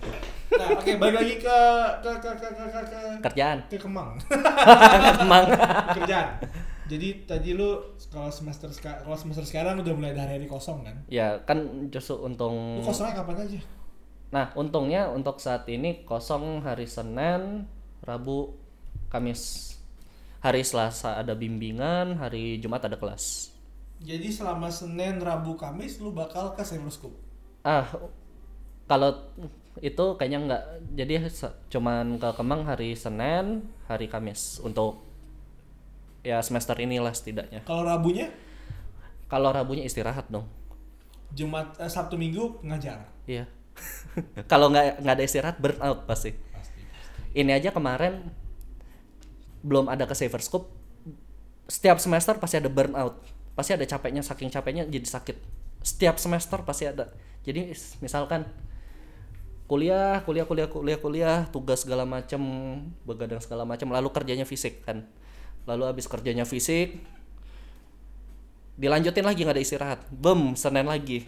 Nah, oke balik lagi ke ke ke ke ke ke, ke, Kerjaan. ke Kemang. Emang. Kerjaan. Jadi tadi lu kalau semester kalau semester sekarang udah mulai dari hari kosong kan? ya kan justru untung Lu kosongnya kapan aja? Nah, untungnya untuk saat ini kosong hari Senin, Rabu, Kamis. Hari Selasa ada bimbingan, hari Jumat ada kelas. Jadi selama Senin, Rabu, Kamis lu bakal ke Cyberscope. Ah, kalau itu kayaknya nggak. Jadi cuman ke Kemang hari Senin, hari Kamis untuk ya semester inilah setidaknya. Kalau Rabunya Kalau Rabunya istirahat dong. Jumat eh, Sabtu Minggu ngajar. Iya. Kalau nggak nggak ada istirahat burn out pasti. Pasti. ini aja kemarin belum ada ke saver scope setiap semester pasti ada burnout pasti ada capeknya saking capeknya jadi sakit. Setiap semester pasti ada. Jadi is- misalkan kuliah kuliah kuliah kuliah kuliah tugas segala macam begadang segala macam lalu kerjanya fisik kan. Lalu habis kerjanya fisik dilanjutin lagi nggak ada istirahat. Bem senin lagi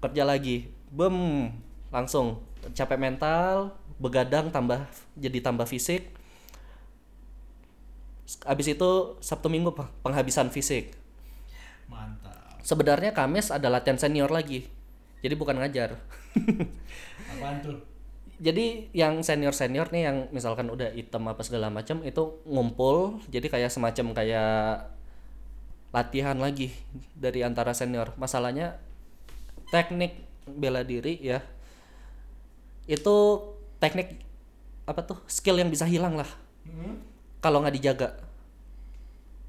kerja lagi. Bem langsung. Capek mental begadang tambah jadi tambah fisik. Habis itu sabtu minggu pe- penghabisan fisik Mantap. sebenarnya kamis ada latihan senior lagi. Jadi bukan ngajar. Apaan tuh? jadi yang senior senior nih yang misalkan udah item apa segala macam itu ngumpul. Jadi kayak semacam kayak latihan lagi dari antara senior. Masalahnya teknik bela diri ya itu teknik apa tuh? Skill yang bisa hilang lah. Hmm? kalau nggak dijaga.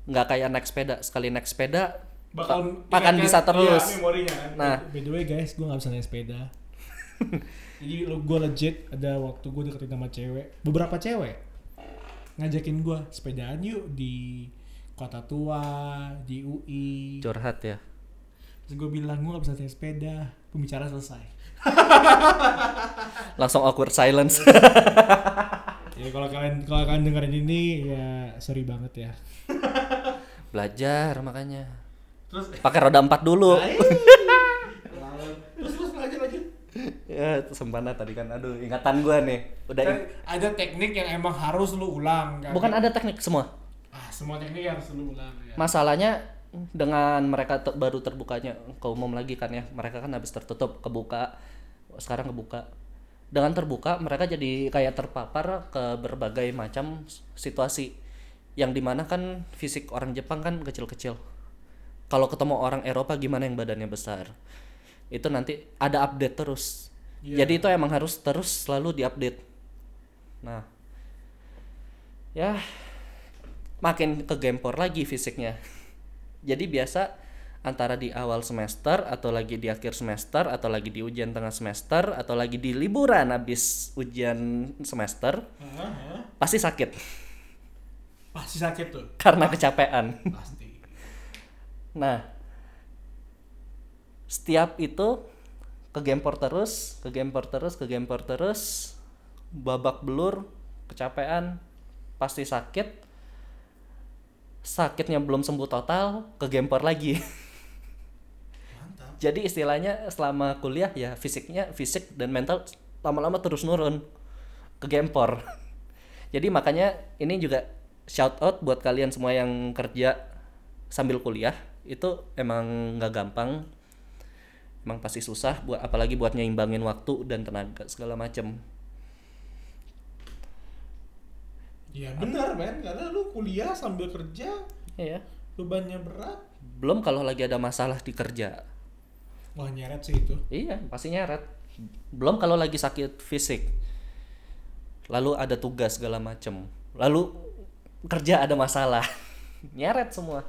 Nggak kayak naik sepeda. Sekali naik sepeda Bakal pa- akan bisa terus Iya, memorinya kan. Nah. by the way guys, gue nggak bisa naik sepeda. Jadi lo gue legit ada waktu gue deketin sama cewek, beberapa cewek ngajakin gue sepedaan yuk di kota tua, di UI. curhat ya Terus gue bilang gue gak bisa naik sepeda, pembicaraan selesai. langsung awkward silence Ya kalau kalian kalau kalian dengerin ini ya sorry banget ya. belajar makanya Terus pakai roda empat dulu. Terus terus lanjut lanjut. ya itu sempana tadi kan. Aduh ingatan gua nih. Udah Kan ada teknik yang emang harus lu ulang kan. bukan ada teknik semua. Ah, semua teknik harus lu ulang ya. masalahnya dengan mereka te- baru terbukanya ke umum lagi kan ya. Mereka kan habis tertutup kebuka. Sekarang kebuka. Dengan terbuka mereka jadi kayak terpapar ke berbagai macam situasi. Yang di mana kan fisik orang Jepang kan kecil-kecil kalau ketemu orang Eropa gimana yang badannya besar itu nanti ada update terus Iya. jadi itu emang harus terus selalu diupdate nah ya makin ke gempor lagi fisiknya jadi biasa antara di awal semester atau lagi di akhir semester atau lagi di ujian tengah semester atau lagi di liburan habis ujian semester Ah, ah. pasti sakit Pasti sakit tuh. karena kecapean Pasti. Nah setiap itu ke gempor terus ke gempor terus ke gempor terus babak belur kecapean pasti sakit. Sakitnya belum sembuh total ke gempor lagi. Mantap. jadi istilahnya selama kuliah ya fisiknya fisik dan mental lama-lama terus nurun. Ke gempor jadi makanya ini juga shout out buat kalian semua yang kerja sambil kuliah itu emang nggak gampang emang pasti susah buat apalagi buat nyimbangin waktu dan tenaga segala macem Ya benar men, karena lu kuliah sambil kerja, Iya. bebannya berat. belum kalau lagi ada masalah di kerja Wah nyeret sih itu. Iya, pasti nyeret. Belum kalau lagi sakit fisik. Lalu ada tugas segala macem. Lalu kerja ada masalah. nyeret semua.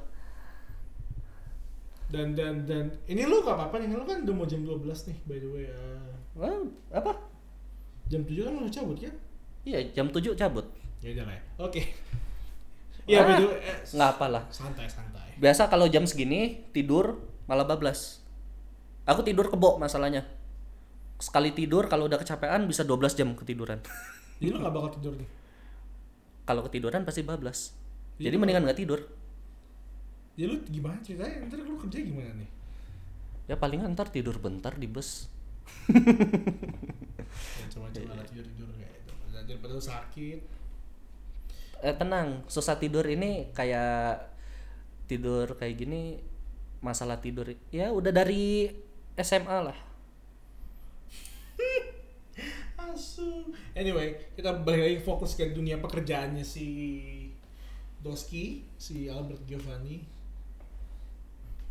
Dan dan dan ini lu gak apa-apa nih, lu kan udah mau jam 12 nih by the way ya. Wah, apa? Jam 7 kan lu cabut kan? Iya, jam 7 cabut. Ya udah lah ya. Oke. Iya Ah, by the way, eh, Nggak apalah. santai santai. Biasa kalau jam segini tidur malah bablas. Aku tidur kebo masalahnya. Sekali tidur kalau udah kecapean bisa 12 jam ketiduran. Jadi lu gak bakal tidur nih. kalau ketiduran pasti bablas. Iya. Jadi mendingan nggak tidur. Ya lu gimana ceritanya? Ntar lu kerja gimana nih? Ya palingan ntar tidur bentar di bus. Ya, coba-coba lah tidur tidur kayak itu. Lu sakit. eh, tenang susah tidur ini kayak tidur kayak gini masalah tidur ya udah dari SMA lah Asu. Anyway, kita balik lagi fokus ke dunia pekerjaannya si Doski, si Albert Giovanni.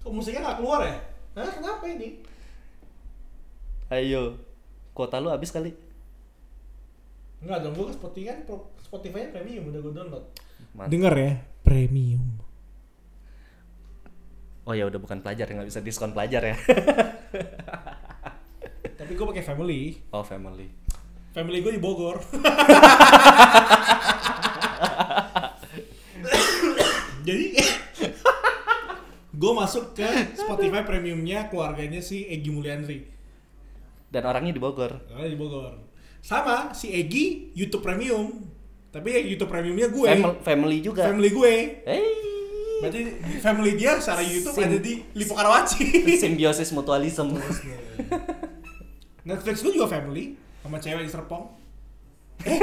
Kok musiknya nggak keluar ya? Hah? Kenapa ini? ayo kuota lu habis kali Enggak dong, gue ke Spotify kan Spotify premium udah gue download. Mantap. Dengar ya, premium. oh ya udah bukan pelajar ya nggak bisa diskon pelajar ya Tapi gue pakai family. oh family Family gue di Bogor. gue masuk ke Spotify premiumnya keluarganya si Egi Mulyandri. dan orangnya di Bogor Karena di Bogor. Sama si Egi YouTube Premium. Tapi yang YouTube Premiumnya gue. Family, family juga Family gue. hey Berarti family dia secara YouTube Sim- ada di Lipo Karawaci. simbiosis mutualism Netflix gue juga family sama cewek di Serpong. Eh.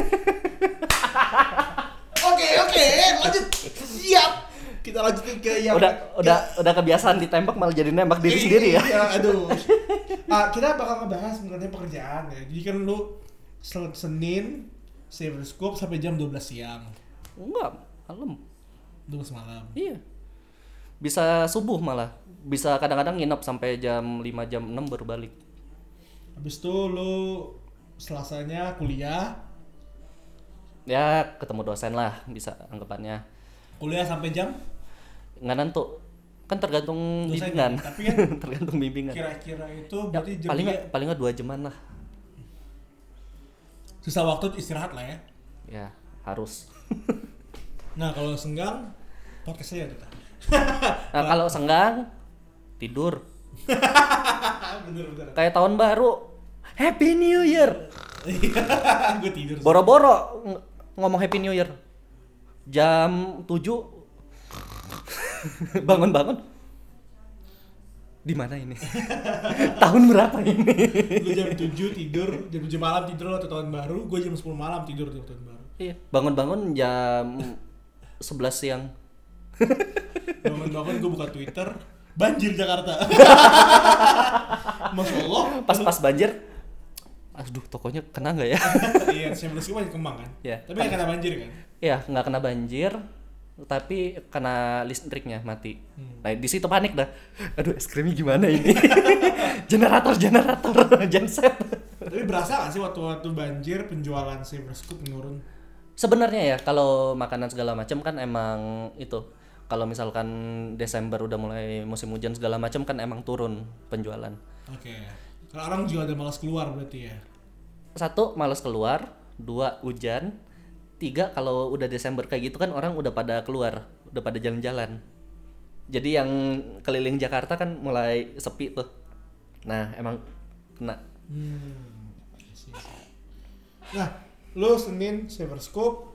Oke oke lanjut siap kita lanjutin ke yang udah udah udah kebiasaan ditembak malah jadi nembak diri sendiri ya Iya, aduh. Ah, kita bakal ngebahas mengenai pekerjaan ya. Jadi kan lu Senin Saver Scope sampai jam 12 siang. enggak malam 12 malam. iya bisa subuh malah bisa kadang-kadang nginep sampai jam 5 jam 6 baru balik Habis itu lu Selasanya kuliah, ya ketemu dosen lah bisa anggapannya kuliah sampai jam? Nggak nentu. Kan tergantung Dosennya, bimbingan. tapi kan tergantung bimbingan. kira-kira itu Ya, berarti jam paling nggak paling nggak dua jaman lah. Sisa waktu istirahat lah ya. ya harus. Nah, kalau senggang podcast saya kita. nah kalau senggang tidur. Bener bener. kayak tahun baru. Happy New Year! Gue tidur. boro-boro ng- ngomong Happy New Year jam 7 bangun-bangun di mana ini tahun berapa ini Lu jam 7 tidur, jam 7 malam tidur waktu tahun baru, gue jam 10 malam tidur di tahun baru. iya bangun-bangun jam 11 siang Bangun-bangun gue buka Twitter, banjir Jakarta. Masya Allah. pas-pas banjir aduh tokonya kena nggak ya iya, saya masih kembang kan. Iya. Tapi nggak kena banjir kan. Ya nggak kena banjir tapi kena listriknya mati Hmm. nah di situ panik dah aduh es krimnya gimana ini generator generator genset Tapi berasa gak sih waktu-waktu banjir penjualan Saber Scoop menurun? sebenarnya ya kalau makanan segala macam kan emang itu kalau misalkan Desember udah mulai musim hujan segala macam kan emang turun penjualan Oke. Kalau orang juga ada malas keluar berarti ya. satu males keluar dua hujan tiga kalau udah Desember kayak gitu kan orang udah pada keluar udah pada jalan-jalan jadi yang keliling Jakarta kan mulai sepi tuh nah emang kena Hmm. Nah, lu Senin Silver Scoop,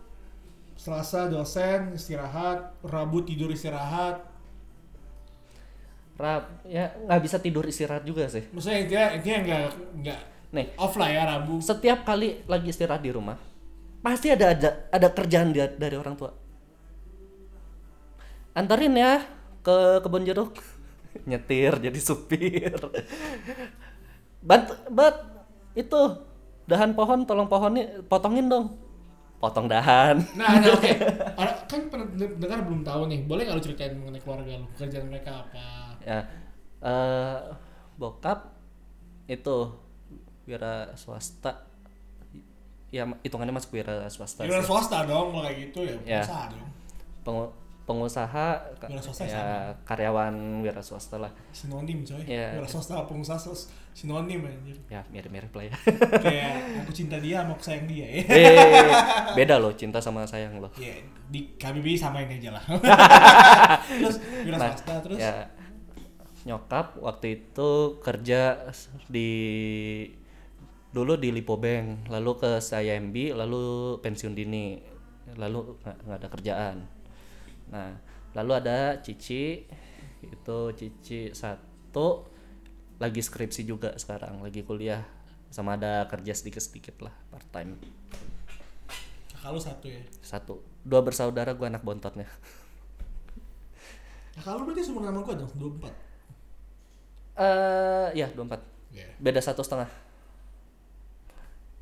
Selasa dosen istirahat, Rabu tidur istirahat. Rab, ya nggak bisa tidur istirahat juga sih Maksudnya intinya intinya nggak nggak nih off lah ya Rabu. setiap kali lagi istirahat di rumah pasti ada ada ada kerjaan dia dari orang tua antarin ya ke kebun jeruk nyetir jadi supir bant bat itu dahan pohon tolong pohonnya potongin dong potong dahan Nah, nah oke. Orang- Kan dengar belum tahu nih. Boleh nggak lu ceritain mengenai keluarga lu? Kerjaan mereka apa? ya eh bokap itu wira swasta ya hitungannya masuk wira swasta Wira swasta dong, kalau kayak gitu ya. Ya. Pengusaha dong. Pengu- pengusaha Wira swasta ya karyawan wira swasta lah Sinonim coy. Ya. Wira swasta pengusaha sos- sinonim anjir. ya mirip-mirip lah ya Kayak aku cinta dia, mau aku sayang dia ya. eh beda loh cinta sama sayang loh Ya, di KBBI samain aja lah. terus wira Nah, swasta terus ya nyokap waktu itu kerja di dulu di Lipo Bank lalu ke Sayembi lalu pensiun dini lalu nggak ada kerjaan nah lalu ada Cici itu Cici satu lagi skripsi juga sekarang lagi kuliah sama ada kerja sedikit sedikit lah part time Kakak lu satu ya. satu dua bersaudara gua anak bontotnya Kakak lu berarti seumur sama gua dong, 24. eh ya 24 Iya. beda satu setengah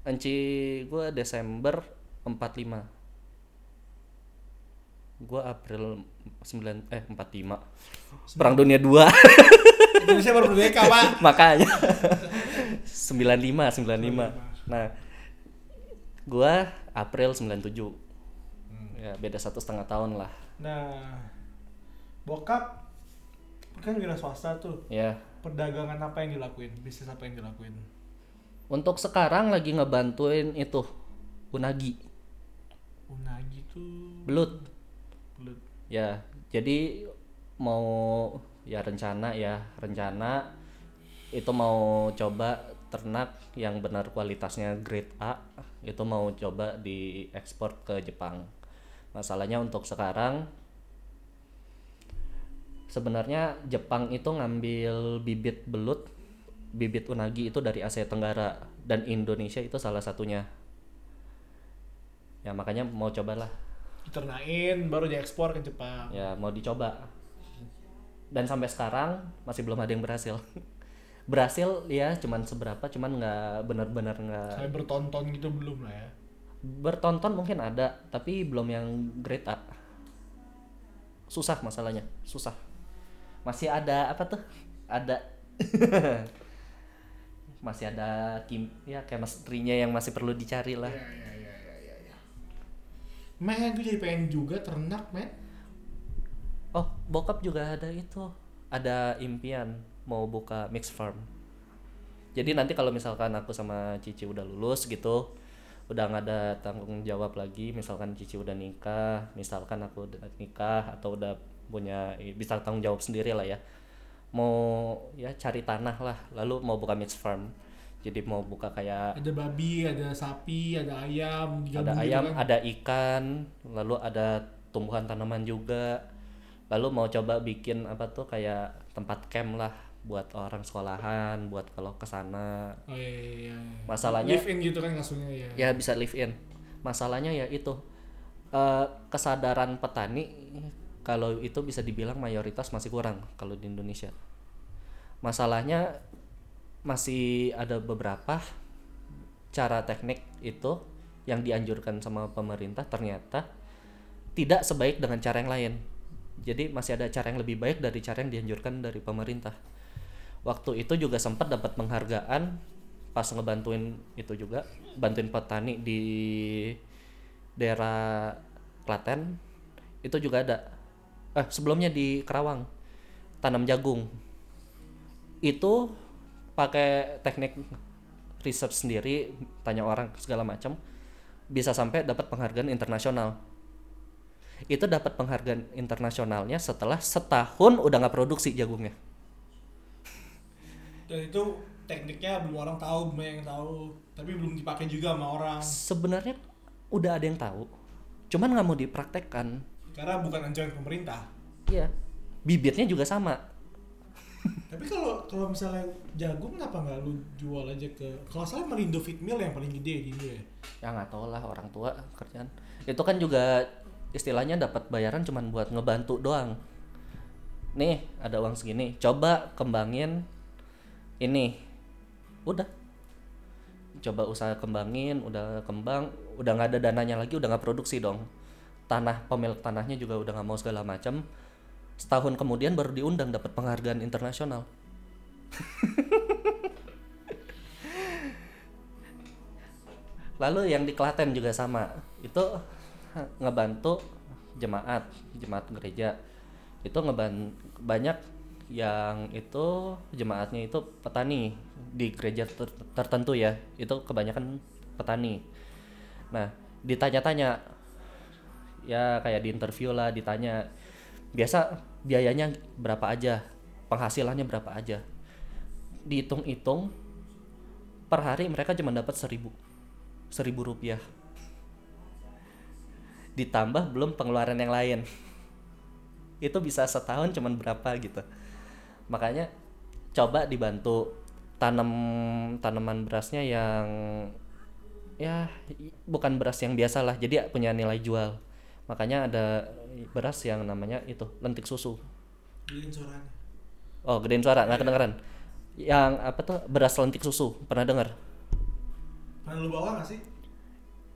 Enci gue Desember 45 gue April 9 eh 45 Perang Dunia 2 Indonesia baru merdeka, Pak. makanya. 95 95 nah gue April 97 ya beda satu setengah tahun lah. Nah, bokap kan wira swasta tuh. ya. Perdagangan apa yang dilakuin? Bisnis apa yang dilakuin? Untuk sekarang lagi ngebantuin itu unagi Unagi tuh belut belut. Ya, jadi mau ya rencana ya, rencana itu mau coba ternak yang benar kualitasnya grade A itu mau coba diekspor ke Jepang. Masalahnya untuk sekarang sebenarnya Jepang itu ngambil bibit belut, bibit unagi itu dari Asia Tenggara dan Indonesia itu salah satunya. Ya makanya mau cobalah. Diternain baru diekspor ke Jepang. ya mau dicoba. Dan sampai sekarang masih belum ada yang berhasil. Berhasil ya cuman seberapa cuman nggak benar-benar nggak Sampai bertonton gitu belum lah ya. bertonton mungkin ada tapi belum yang grade A. Susah masalahnya susah. Masih ada apa tuh? Ada masih ada kim ya chemistry-nya yang masih perlu dicari lah Iya, iya, iya, iya, iya. Men, gue jadi pengen juga ternak, men. Oh, bokap juga ada itu. Ada impian mau buka mix farm. Jadi nanti kalau misalkan aku sama Cici udah lulus gitu, udah nggak ada tanggung jawab lagi, misalkan Cici udah nikah, misalkan aku udah nikah atau udah punya bisa tanggung jawab sendiri lah ya. Mau ya cari tanah lah, lalu mau buka mix farm. Jadi mau buka kayak Ada babi, ada sapi, ada ayam, ada gitu ayam, kan. ada ikan, lalu ada tumbuhan tanaman juga. Lalu mau coba bikin apa tuh kayak tempat camp lah buat orang sekolahan, buat kalau ke sana. Oh iya, iya, iya. Masalahnya- live in gitu kan kasusnya ya. Ya bisa live in. Masalahnya ya itu eh, kesadaran petani kalau itu bisa dibilang mayoritas masih kurang kalau di Indonesia. Masalahnya masih ada beberapa cara teknik itu yang dianjurkan sama pemerintah ternyata tidak sebaik dengan cara yang lain. Jadi masih ada cara yang lebih baik dari cara yang dianjurkan dari pemerintah. Waktu itu juga sempat dapat penghargaan pas ngebantuin itu juga bantuin petani di daerah Klaten itu juga ada eh sebelumnya di Kerawang tanam jagung. Itu pakai teknik riset sendiri tanya orang segala macam bisa sampai dapat penghargaan internasional. Itu dapat penghargaan internasionalnya setelah setahun udah nggak produksi jagungnya. Dan itu tekniknya belum orang tahu banyak yang tahu tapi belum dipakai juga sama orang. Sebenarnya udah ada yang tahu cuman nggak mau dipraktekkan karena bukan anjuran pemerintah. Iya. Bibitnya juga sama. Tapi kalau kalau misalnya jagung kenapa nggak lu jual aja ke kalau salah Merindo Feed Mill yang paling gede di Indo ya? Ya nggak tahu lah orang tua kerjaan. Itu kan juga istilahnya dapat bayaran cuman buat ngebantu doang. Nih ada uang segini coba kembangin ini. Udah. Coba usaha kembangin udah kembang udah nggak ada dananya lagi udah nggak produksi dong tanah pemilik tanahnya juga udah nggak mau segala macam setahun kemudian baru diundang dapat penghargaan internasional. Lalu yang di Klaten juga sama. Itu ngebantu jemaat jemaat gereja. Itu ngeban banyak yang itu jemaatnya itu petani di gereja ter- tertentu ya. Itu kebanyakan petani. Nah ditanya-tanya ya kayak di interview lah ditanya biasa biayanya berapa aja? Penghasilannya berapa aja? Dihitung-hitung per hari mereka cuma dapat seribu seribu rupiah. Ditambah belum pengeluaran yang lain. Itu bisa setahun cuman berapa gitu. Makanya coba dibantu tanam tanaman berasnya yang ya bukan beras yang biasa lah jadi punya nilai jual makanya ada beras yang namanya itu lentik susu. Gedein oh gedein suara nggak kedengeran. Yang apa tuh beras lentik susu pernah dengar pernah lu bawa nggak sih?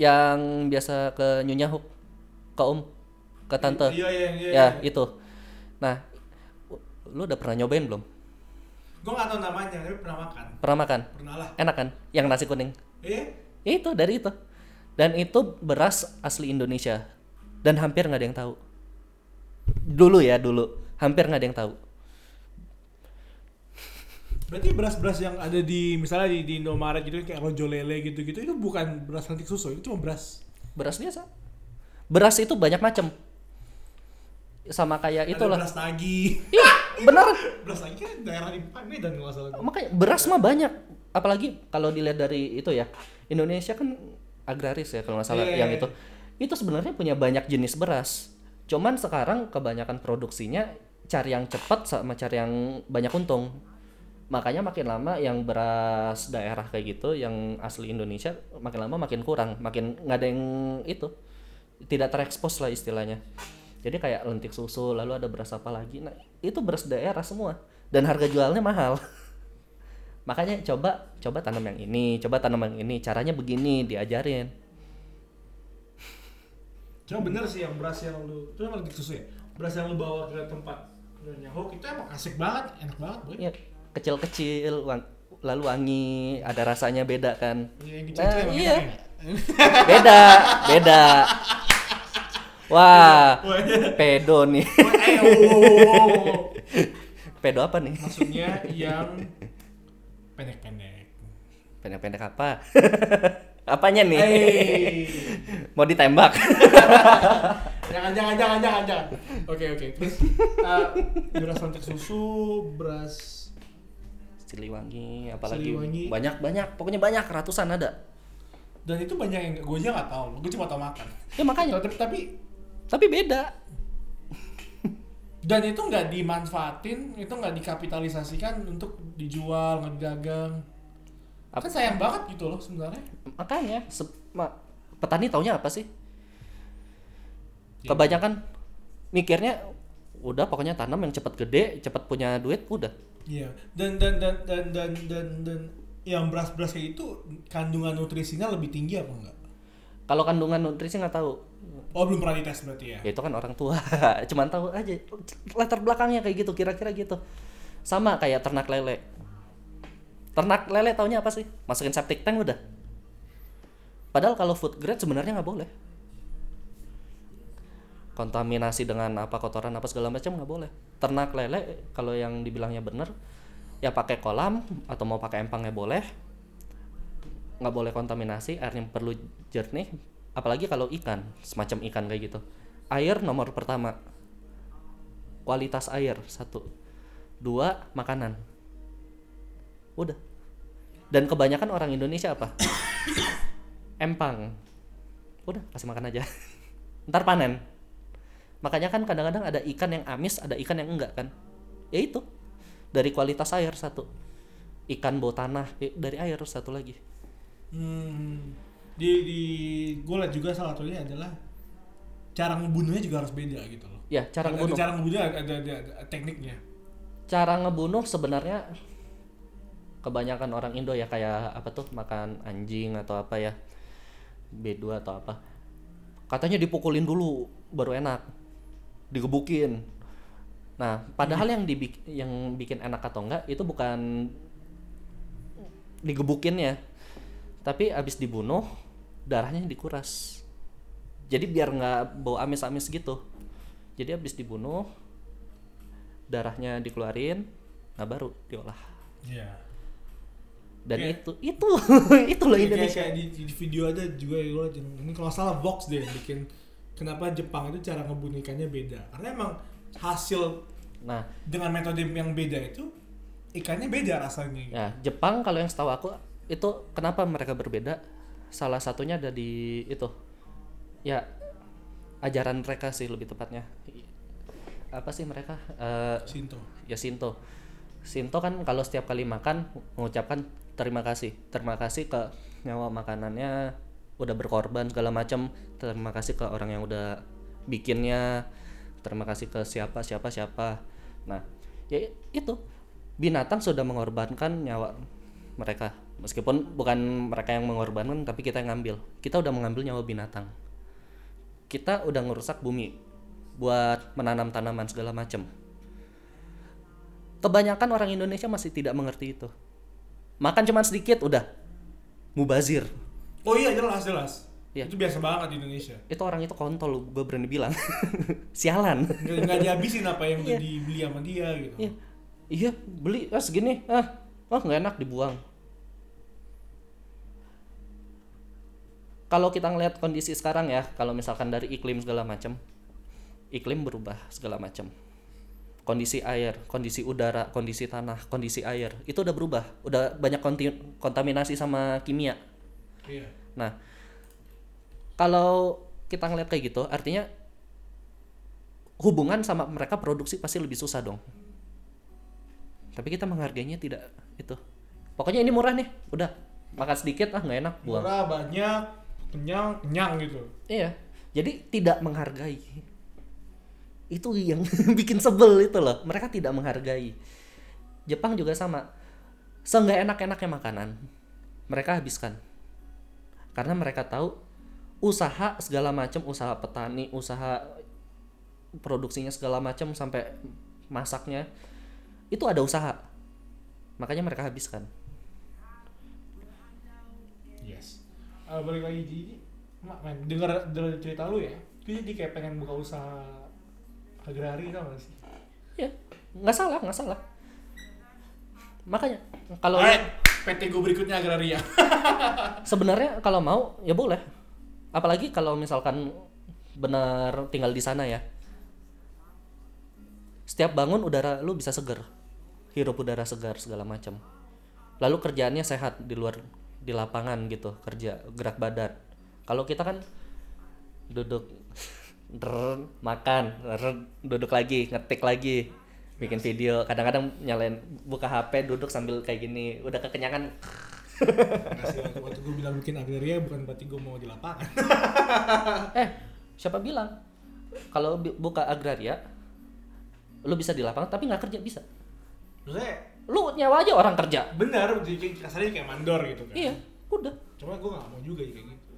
Yang biasa ke Nyonya Hook ke Om ke tante. Iya iya iya ya itu. Nah lu udah pernah nyobain belum? Gue nggak tahu namanya tapi pernah makan. Pernah makan? Pernah lah. Enak kan? Yang nasi kuning? Eh itu dari itu. Dan itu beras asli Indonesia dan hampir nggak ada yang tahu. Dulu ya dulu. Hampir nggak ada yang tahu. Berarti beras-beras yang ada di misalnya di, di Indomaret gitu kayak rojo lele gitu-gitu itu bukan beras lentik susu itu cuma beras. Beras biasa. Beras itu banyak macam. Sama kayak ada itulah. beras tagi iya benar beras tagi kan daerah di Medan kalau nggak salah. Makanya beras mah banyak. Apalagi kalau dilihat dari itu ya Indonesia kan agraris ya kalau nggak salah Iya, yang iya, itu itu sebenarnya punya banyak jenis beras. Cuman sekarang kebanyakan produksinya cari yang cepat sama cari yang banyak untung. Makanya makin lama yang beras daerah kayak gitu yang asli Indonesia makin lama makin kurang. Makin nggak ada yang itu tidak terekspos lah istilahnya. Jadi kayak lentik susu lalu ada beras apa lagi. Nah itu beras daerah semua. Dan harga jualnya mahal. Makanya coba coba tanam yang ini coba tanam yang ini. Caranya begini diajarin cuma bener sih yang beras yang lu itu emang lentik susu ya? Beras yang lu bawa ke tempat Nyonya Hook itu emang asik banget enak banget boy. Ya kecil-kecil wang- lalu wangi ada rasanya beda kan? Yang Nah, kecil-kecil emang iya. enak ya? beda beda. Wah Wah, pedo nih. Eh, pedo apa nih? Maksudnya yang pendek-pendek. Pendek-pendek apa apanya nih? Hey. mau ditembak? Jangan jangan jangan jangan jangan. Oke oke. Terus uh, beras susu beras Siliwangi apalagi Siliwangi. banyak banyak. Pokoknya banyak ratusan ada. Dan itu banyak yang gue aja nggak tahu. Gue cuma tahu makan. Ya makanya. Tapi tapi tapi beda. Dan itu nggak dimanfaatin itu nggak dikapitalisasikan untuk dijual nggak didagang kan sayang banget gitu loh sebenarnya. Makanya se- ma- petani taunya apa sih? Ya. kebanyakan mikirnya udah pokoknya tanam yang cepat gede cepat punya duit udah. Iya dan dan dan dan dan dan, dan yang beras-beras kayak itu kandungan nutrisinya lebih tinggi apa enggak? Kalau kandungan nutrisi nggak tahu. Oh belum pernah dites berarti ya? Ya itu kan orang tua. Cuman tahu aja latar belakangnya kayak gitu kira-kira gitu. Sama kayak ternak lele ternak lele taunya apa sih? Masukin septic tank udah. Padahal kalau food grade sebenarnya nggak boleh. Kontaminasi dengan apa kotoran apa segala macam nggak boleh. Ternak lele kalau yang dibilangnya bener ya pakai kolam atau mau pakai empangnya boleh. Nggak boleh kontaminasi airnya perlu jernih. Apalagi kalau ikan semacam ikan kayak gitu. Air nomor pertama. Kualitas air satu. Dua makanan. Udah dan kebanyakan orang Indonesia apa? Empang. Udah kasih makan aja. Ntar panen. Makanya kan kadang-kadang ada ikan yang amis ada ikan yang enggak kan? Ya itu. Dari kualitas air satu. Ikan bau tanah eh, dari air satu lagi. Hmm. Di di gue liat juga salah satunya adalah cara ngebunuhnya juga harus beda gitu loh. ya cara Ada- ada ngebunuh. Cara ngebunuhnya ada, ada, ada, ada tekniknya. cara ngebunuh sebenarnya kebanyakan orang Indo ya kayak apa tuh makan anjing atau apa ya B2 atau apa. Katanya dipukulin dulu baru enak. Digebukin. Nah padahal yang dibik yang bikin enak atau enggak itu bukan digebukinnya. Tapi abis dibunuh darahnya dikuras. Jadi biar nggak bau amis-amis gitu. Jadi abis dibunuh darahnya dikeluarin nah baru diolah. Iya. Dan Kayak- itu itu itu loh Kayak, Indonesia. kayak di, di video ada juga gue liat yang ini kalau salah box deh bikin kenapa Jepang itu cara ngebunuh ikannya beda. Karena emang hasil nah. dengan metode yang beda itu ikannya beda rasanya. ya Jepang kalau yang setahu aku itu kenapa mereka berbeda? Salah satunya ada di itu. Ya ajaran mereka sih lebih tepatnya. Apa sih mereka? Eh, Shinto. ya Shinto. Shinto kan kalau setiap kali makan mengucapkan terima kasih. Terima kasih ke nyawa makanannya udah berkorban segala macam terima kasih ke orang yang udah bikinnya. Terima kasih ke siapa siapa siapa. Nah ya itu. Binatang sudah mengorbankan nyawa mereka. Meskipun bukan mereka yang mengorbankan tapi kita yang ngambil. Kita udah mengambil nyawa binatang. Kita udah ngerusak bumi buat menanam tanaman segala macam kebanyakan orang Indonesia masih tidak mengerti itu makan cuma sedikit udah mubazir Oh iya jelas jelas. Iya. Itu biasa banget di Indonesia. itu orang itu kontol gue berani bilang sialan Nggak, nggak dihabisin apa yang udah Iya. dibeli sama dia gitu. iya iya beli ah segini ah oh nggak enak dibuang kalau kita ngelihat kondisi sekarang ya kalau misalkan dari iklim segala macam iklim berubah segala macam kondisi air kondisi udara kondisi tanah kondisi air itu udah berubah udah banyak kontaminasi sama kimia Iya. Nah, kalau kita ngeliat kayak gitu, artinya hubungan sama mereka produksi pasti lebih susah dong. Tapi kita menghargainya tidak itu. Pokoknya ini murah nih, udah makan sedikit ah nggak enak buang. Murah banyak, kenyang, kenyang gitu. Iya, jadi tidak menghargai. Itu yang bikin sebel itu loh. Mereka tidak menghargai. Jepang juga sama. Seenggak enak-enaknya makanan, mereka habiskan. Karena mereka tahu usaha segala macam, usaha petani, usaha produksinya segala macam sampai masaknya itu ada usaha. Makanya mereka habiskan. Yes. Eh, balik lagi di Mak, men, denger, denger cerita lu ya, jadi kayak pengen buka usaha agrari gak sih? Ya, nggak salah, nggak salah. Makanya kalau Alright, PT gue berikutnya agraria. sebenarnya kalau mau ya boleh apalagi kalau misalkan benar tinggal di sana ya setiap bangun udara lu bisa seger hirup udara segar segala macam lalu kerjaannya sehat di luar di lapangan gitu kerja gerak badan kalau kita kan duduk der, makan der, duduk lagi ngetik lagi bikin video kadang-kadang nyalain buka HP duduk sambil kayak gini udah kekenyangan Nggak waktu, gue bilang bikin agraria bukan berarti gue mau di lapangan. Eh, siapa bilang kalau buka agraria lu bisa di lapangan tapi nggak kerja bisa. Maksudnya Lu nyawa aja orang kerja. jadi kasarnya kayak mandor gitu kan. Iya, udah. Cuma gue gak mau juga kayak gitu.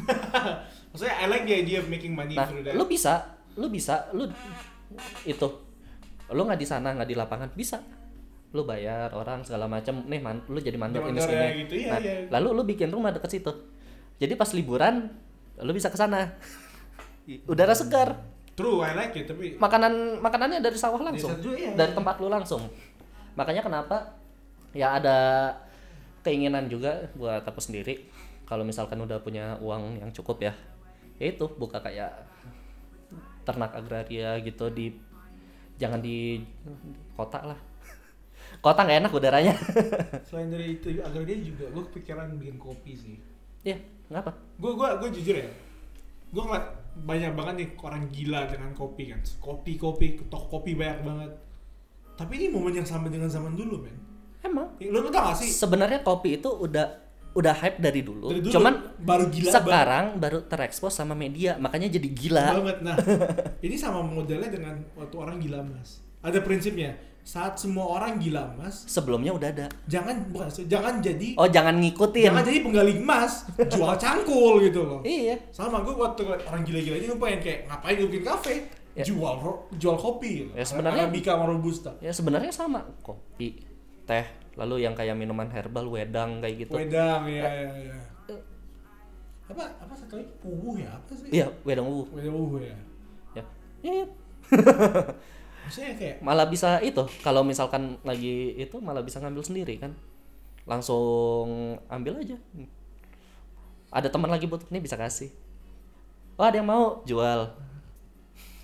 Maksudnya I like the idea of making money Nah, through that. lu bisa, lu bisa, lu itu. Lu nggak di sana nggak di lapangan bisa. Lu bayar orang segala macam. Nih man, lu jadi mandor ini. sini ya gitu, iya, nah, iya. lalu lu bikin rumah deket situ. Jadi pas liburan lu bisa ke sana. Udara segar. True, I like it, tapi makanan makanannya dari sawah langsung. sawah, iya. dari tempat lu langsung. Makanya kenapa ya ada keinginan juga buat aku sendiri. Kalau misalkan udah punya uang yang cukup ya ya itu buka kayak ternak agraria gitu di jangan di kota lah kota nggak enak udaranya Selain dari itu Agraria juga gue kepikiran bikin kopi sih. Iya, ngapa? Gue gue gue jujur ya. Gue ngeliat banyak banget nih orang gila dengan kopi kan. Kopi kopi toko kopi banyak banget. Tapi ini momen yang sama dengan zaman dulu men. Emang Lo lo tau gak sih? sebenarnya kopi itu udah udah hype dari dulu, Dari dulu, cuman baru gila sekarang baru terekspos sama media makanya jadi gila banget. Nah, ini sama modelnya dengan waktu orang gila mas. Ada prinsipnya. Saat semua orang gila mas, sebelumnya udah ada jangan bukan jangan jadi oh jangan ngikutin jangan jadi penggali emas, jual cangkul gitu loh. iya Sama gue waktu orang gila-gila ini gue pengen kayak ngapain gue bikin kafe, Ya. jual jual kopi. Ya, sebenarnya- Arabica sama robusta. ya sebenarnya sama kopi teh lalu yang kayak minuman herbal wedang kayak gitu. Wedang ya ya ya. Apa apa satu lagi? Ya apa sih? iya wedang uwu Wedang puwu ya. ya. Iya. Maksudnya kayak malah bisa itu kalau misalkan lagi itu malah bisa ngambil sendiri kan? Langsung ambil aja. Ada teman lagi butuh nih bisa kasih. Oh ada yang mau? Jual.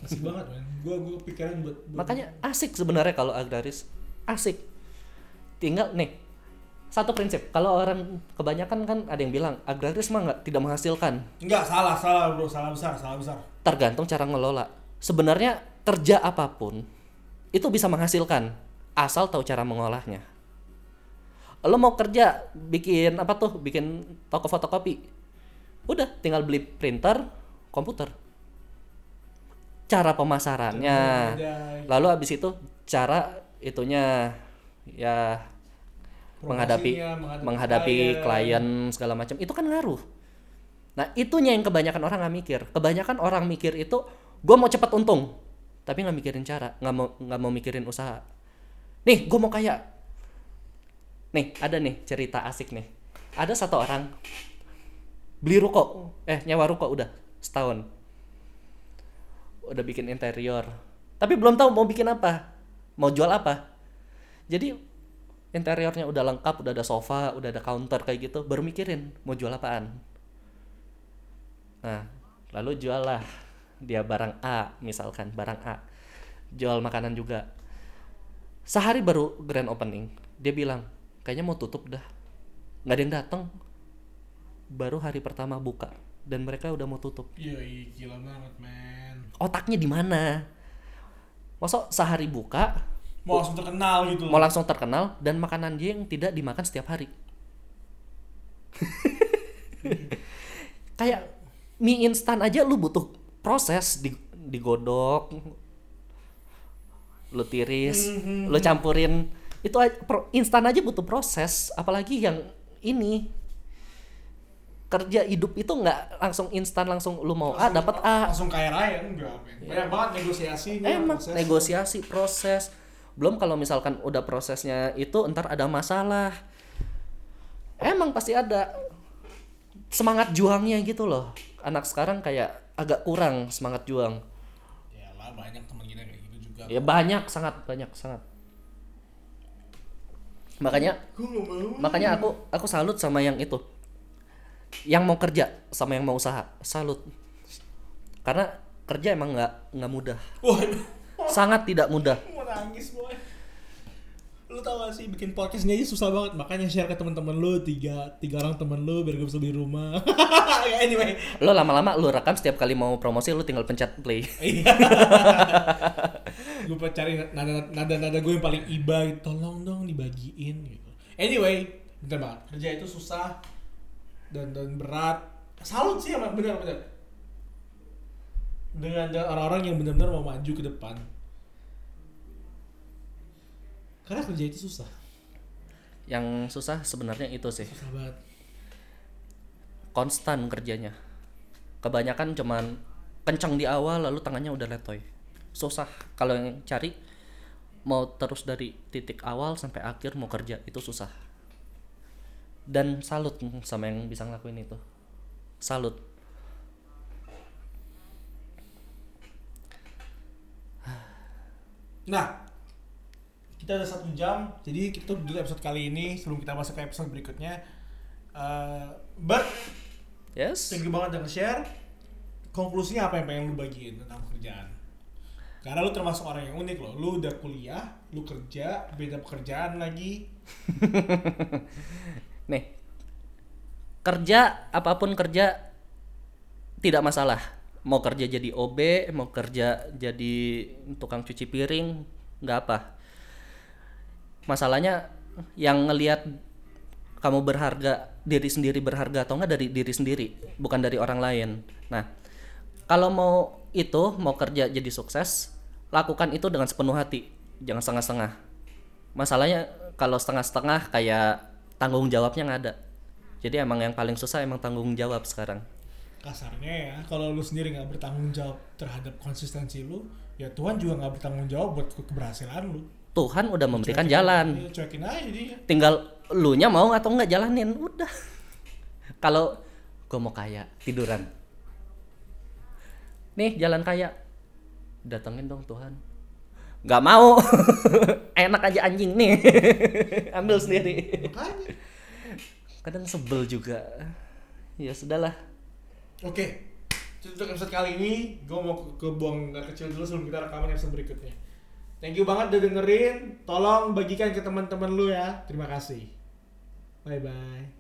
Asik banget man. Gue gue pikiran buat, buat makanya asik sebenarnya kalau agraris. Asik tinggal nih satu prinsip. Kalau orang kebanyakan kan ada yang bilang agraris mah nggak tidak menghasilkan. Enggak salah salah bro. Salah besar salah besar. tergantung cara ngelola. Sebenarnya kerja apa pun itu bisa menghasilkan asal tahu cara mengolahnya. Lo mau kerja bikin apa tuh? Bikin toko fotokopi. Udah tinggal beli printer komputer. Cara pemasarannya. Lalu abis itu cara itunya ya menghadapi Promosinya, menghadapi menghadapi klien. klien segala macam. Itu kan ngaruh. Nah itunya yang kebanyakan orang nggak mikir. Kebanyakan orang mikir itu gue mau cepat untung tapi nggak mikirin cara nggak mau nggak mau mikirin usaha. Nih gue mau kaya. Nih ada nih cerita asik nih. Ada satu orang beli ruko. Eh nyewa ruko udah setahun. Udah bikin interior. Tapi belum tahu mau bikin apa. Mau jual apa jadi interiornya udah lengkap udah ada sofa udah ada counter kayak gitu baru mikirin mau jual apaan. Nah lalu jual lah dia barang A misalkan barang A. Jual makanan juga. Sehari baru grand opening dia bilang kayaknya mau tutup dah. Nggak ada yang datang baru hari pertama buka dan mereka udah mau tutup. Iya gila banget men. otaknya di mana? Masuk sehari buka Mau langsung terkenal gitu. mau langsung terkenal dan makanan dia yang tidak dimakan setiap hari kayak mie instan aja lu butuh proses di digodok lu tiris lu campurin itu instan aja butuh proses apalagi yang ini kerja hidup itu nggak langsung instan langsung lu mau A dapat A Langsung kaya raya enggak men. Banyak banget negosiasinya. emang proses. negosiasi proses belum kalau misalkan udah prosesnya itu ntar ada masalah. Emang pasti ada semangat juangnya gitu loh. Anak sekarang kayak agak kurang semangat juang. Ya lah banyak teman kita kayak gitu juga. ya banyak sangat banyak sangat. Makanya makanya aku aku salut sama yang itu. Yang mau kerja sama yang mau usaha. Salut. Karena kerja emang nggak nggak mudah. Sangat tidak mudah nangis boy. Lu tau gak sih bikin podcast ini aja susah banget makanya share ke teman-teman lu tiga tiga orang teman lu biar gue bisa beli rumah. ya anyway. lo lama-lama lo rekam setiap kali mau promosi lo tinggal pencet play gue cari nada nada nada gue yang paling iba tolong dong dibagiin gitu. Anyway, bentar banget. Kerja itu susah dan dan berat. Salut sih emang benar. Dengan dengan orang-orang yang benar-benar mau maju ke depan. Karena kerja itu susah. yang susah sebenarnya itu sih. Susah banget. konstan kerjanya. Kebanyakan cuman kencang di awal lalu tangannya udah letoy. Susah. Kalau yang cari mau terus dari titik awal sampai akhir mau kerja itu susah. Dan salut sama yang bisa ngelakuin itu. Salut. Nah, kita ada satu jam, jadi kita tutup dulu episode kali ini sebelum kita masuk ke episode berikutnya. Eh, but yes thank you banget udah nge-share. Konklusinya apa yang pengen lu bagiin tentang pekerjaan? Karena lu termasuk orang yang unik loh. Lu udah kuliah, lu kerja, beda pekerjaan lagi. Nih, kerja apa pun kerja tidak masalah. Mau kerja jadi OB, mau kerja jadi tukang cuci piring, nggak apa. Masalahnya yang ngelihat kamu berharga diri sendiri berharga atau enggak dari diri sendiri, bukan dari orang lain. Nah, kalau mau itu mau kerja jadi sukses, lakukan itu dengan sepenuh hati, jangan setengah-setengah. Masalahnya kalau setengah-setengah kayak tanggung jawabnya nggak ada. Jadi emang yang paling susah emang tanggung jawab sekarang. Kasarnya ya, kalau lu sendiri nggak bertanggung jawab terhadap konsistensi lu, ya Tuhan juga nggak bertanggung jawab buat ke- keberhasilan lu. Tuhan udah memberikan Cuekin- jalan. Iya, cuekin aja dia. Tinggal lu nya mau atau nggak jalanin, udah. Kalau gue mau kaya, tiduran. Nih jalan kaya, datengin dong Tuhan. Gak mau, enak aja anjing nih, ambil sendiri. Makanya. Kadang sebel juga. Ya sudahlah. Oke, untuk episode kali ini gue mau ke, buang kecil dulu sebelum kita rekaman episode berikutnya. Thank you banget udah dengerin. Tolong bagikan ke teman-teman lu ya. Terima kasih. Bye bye.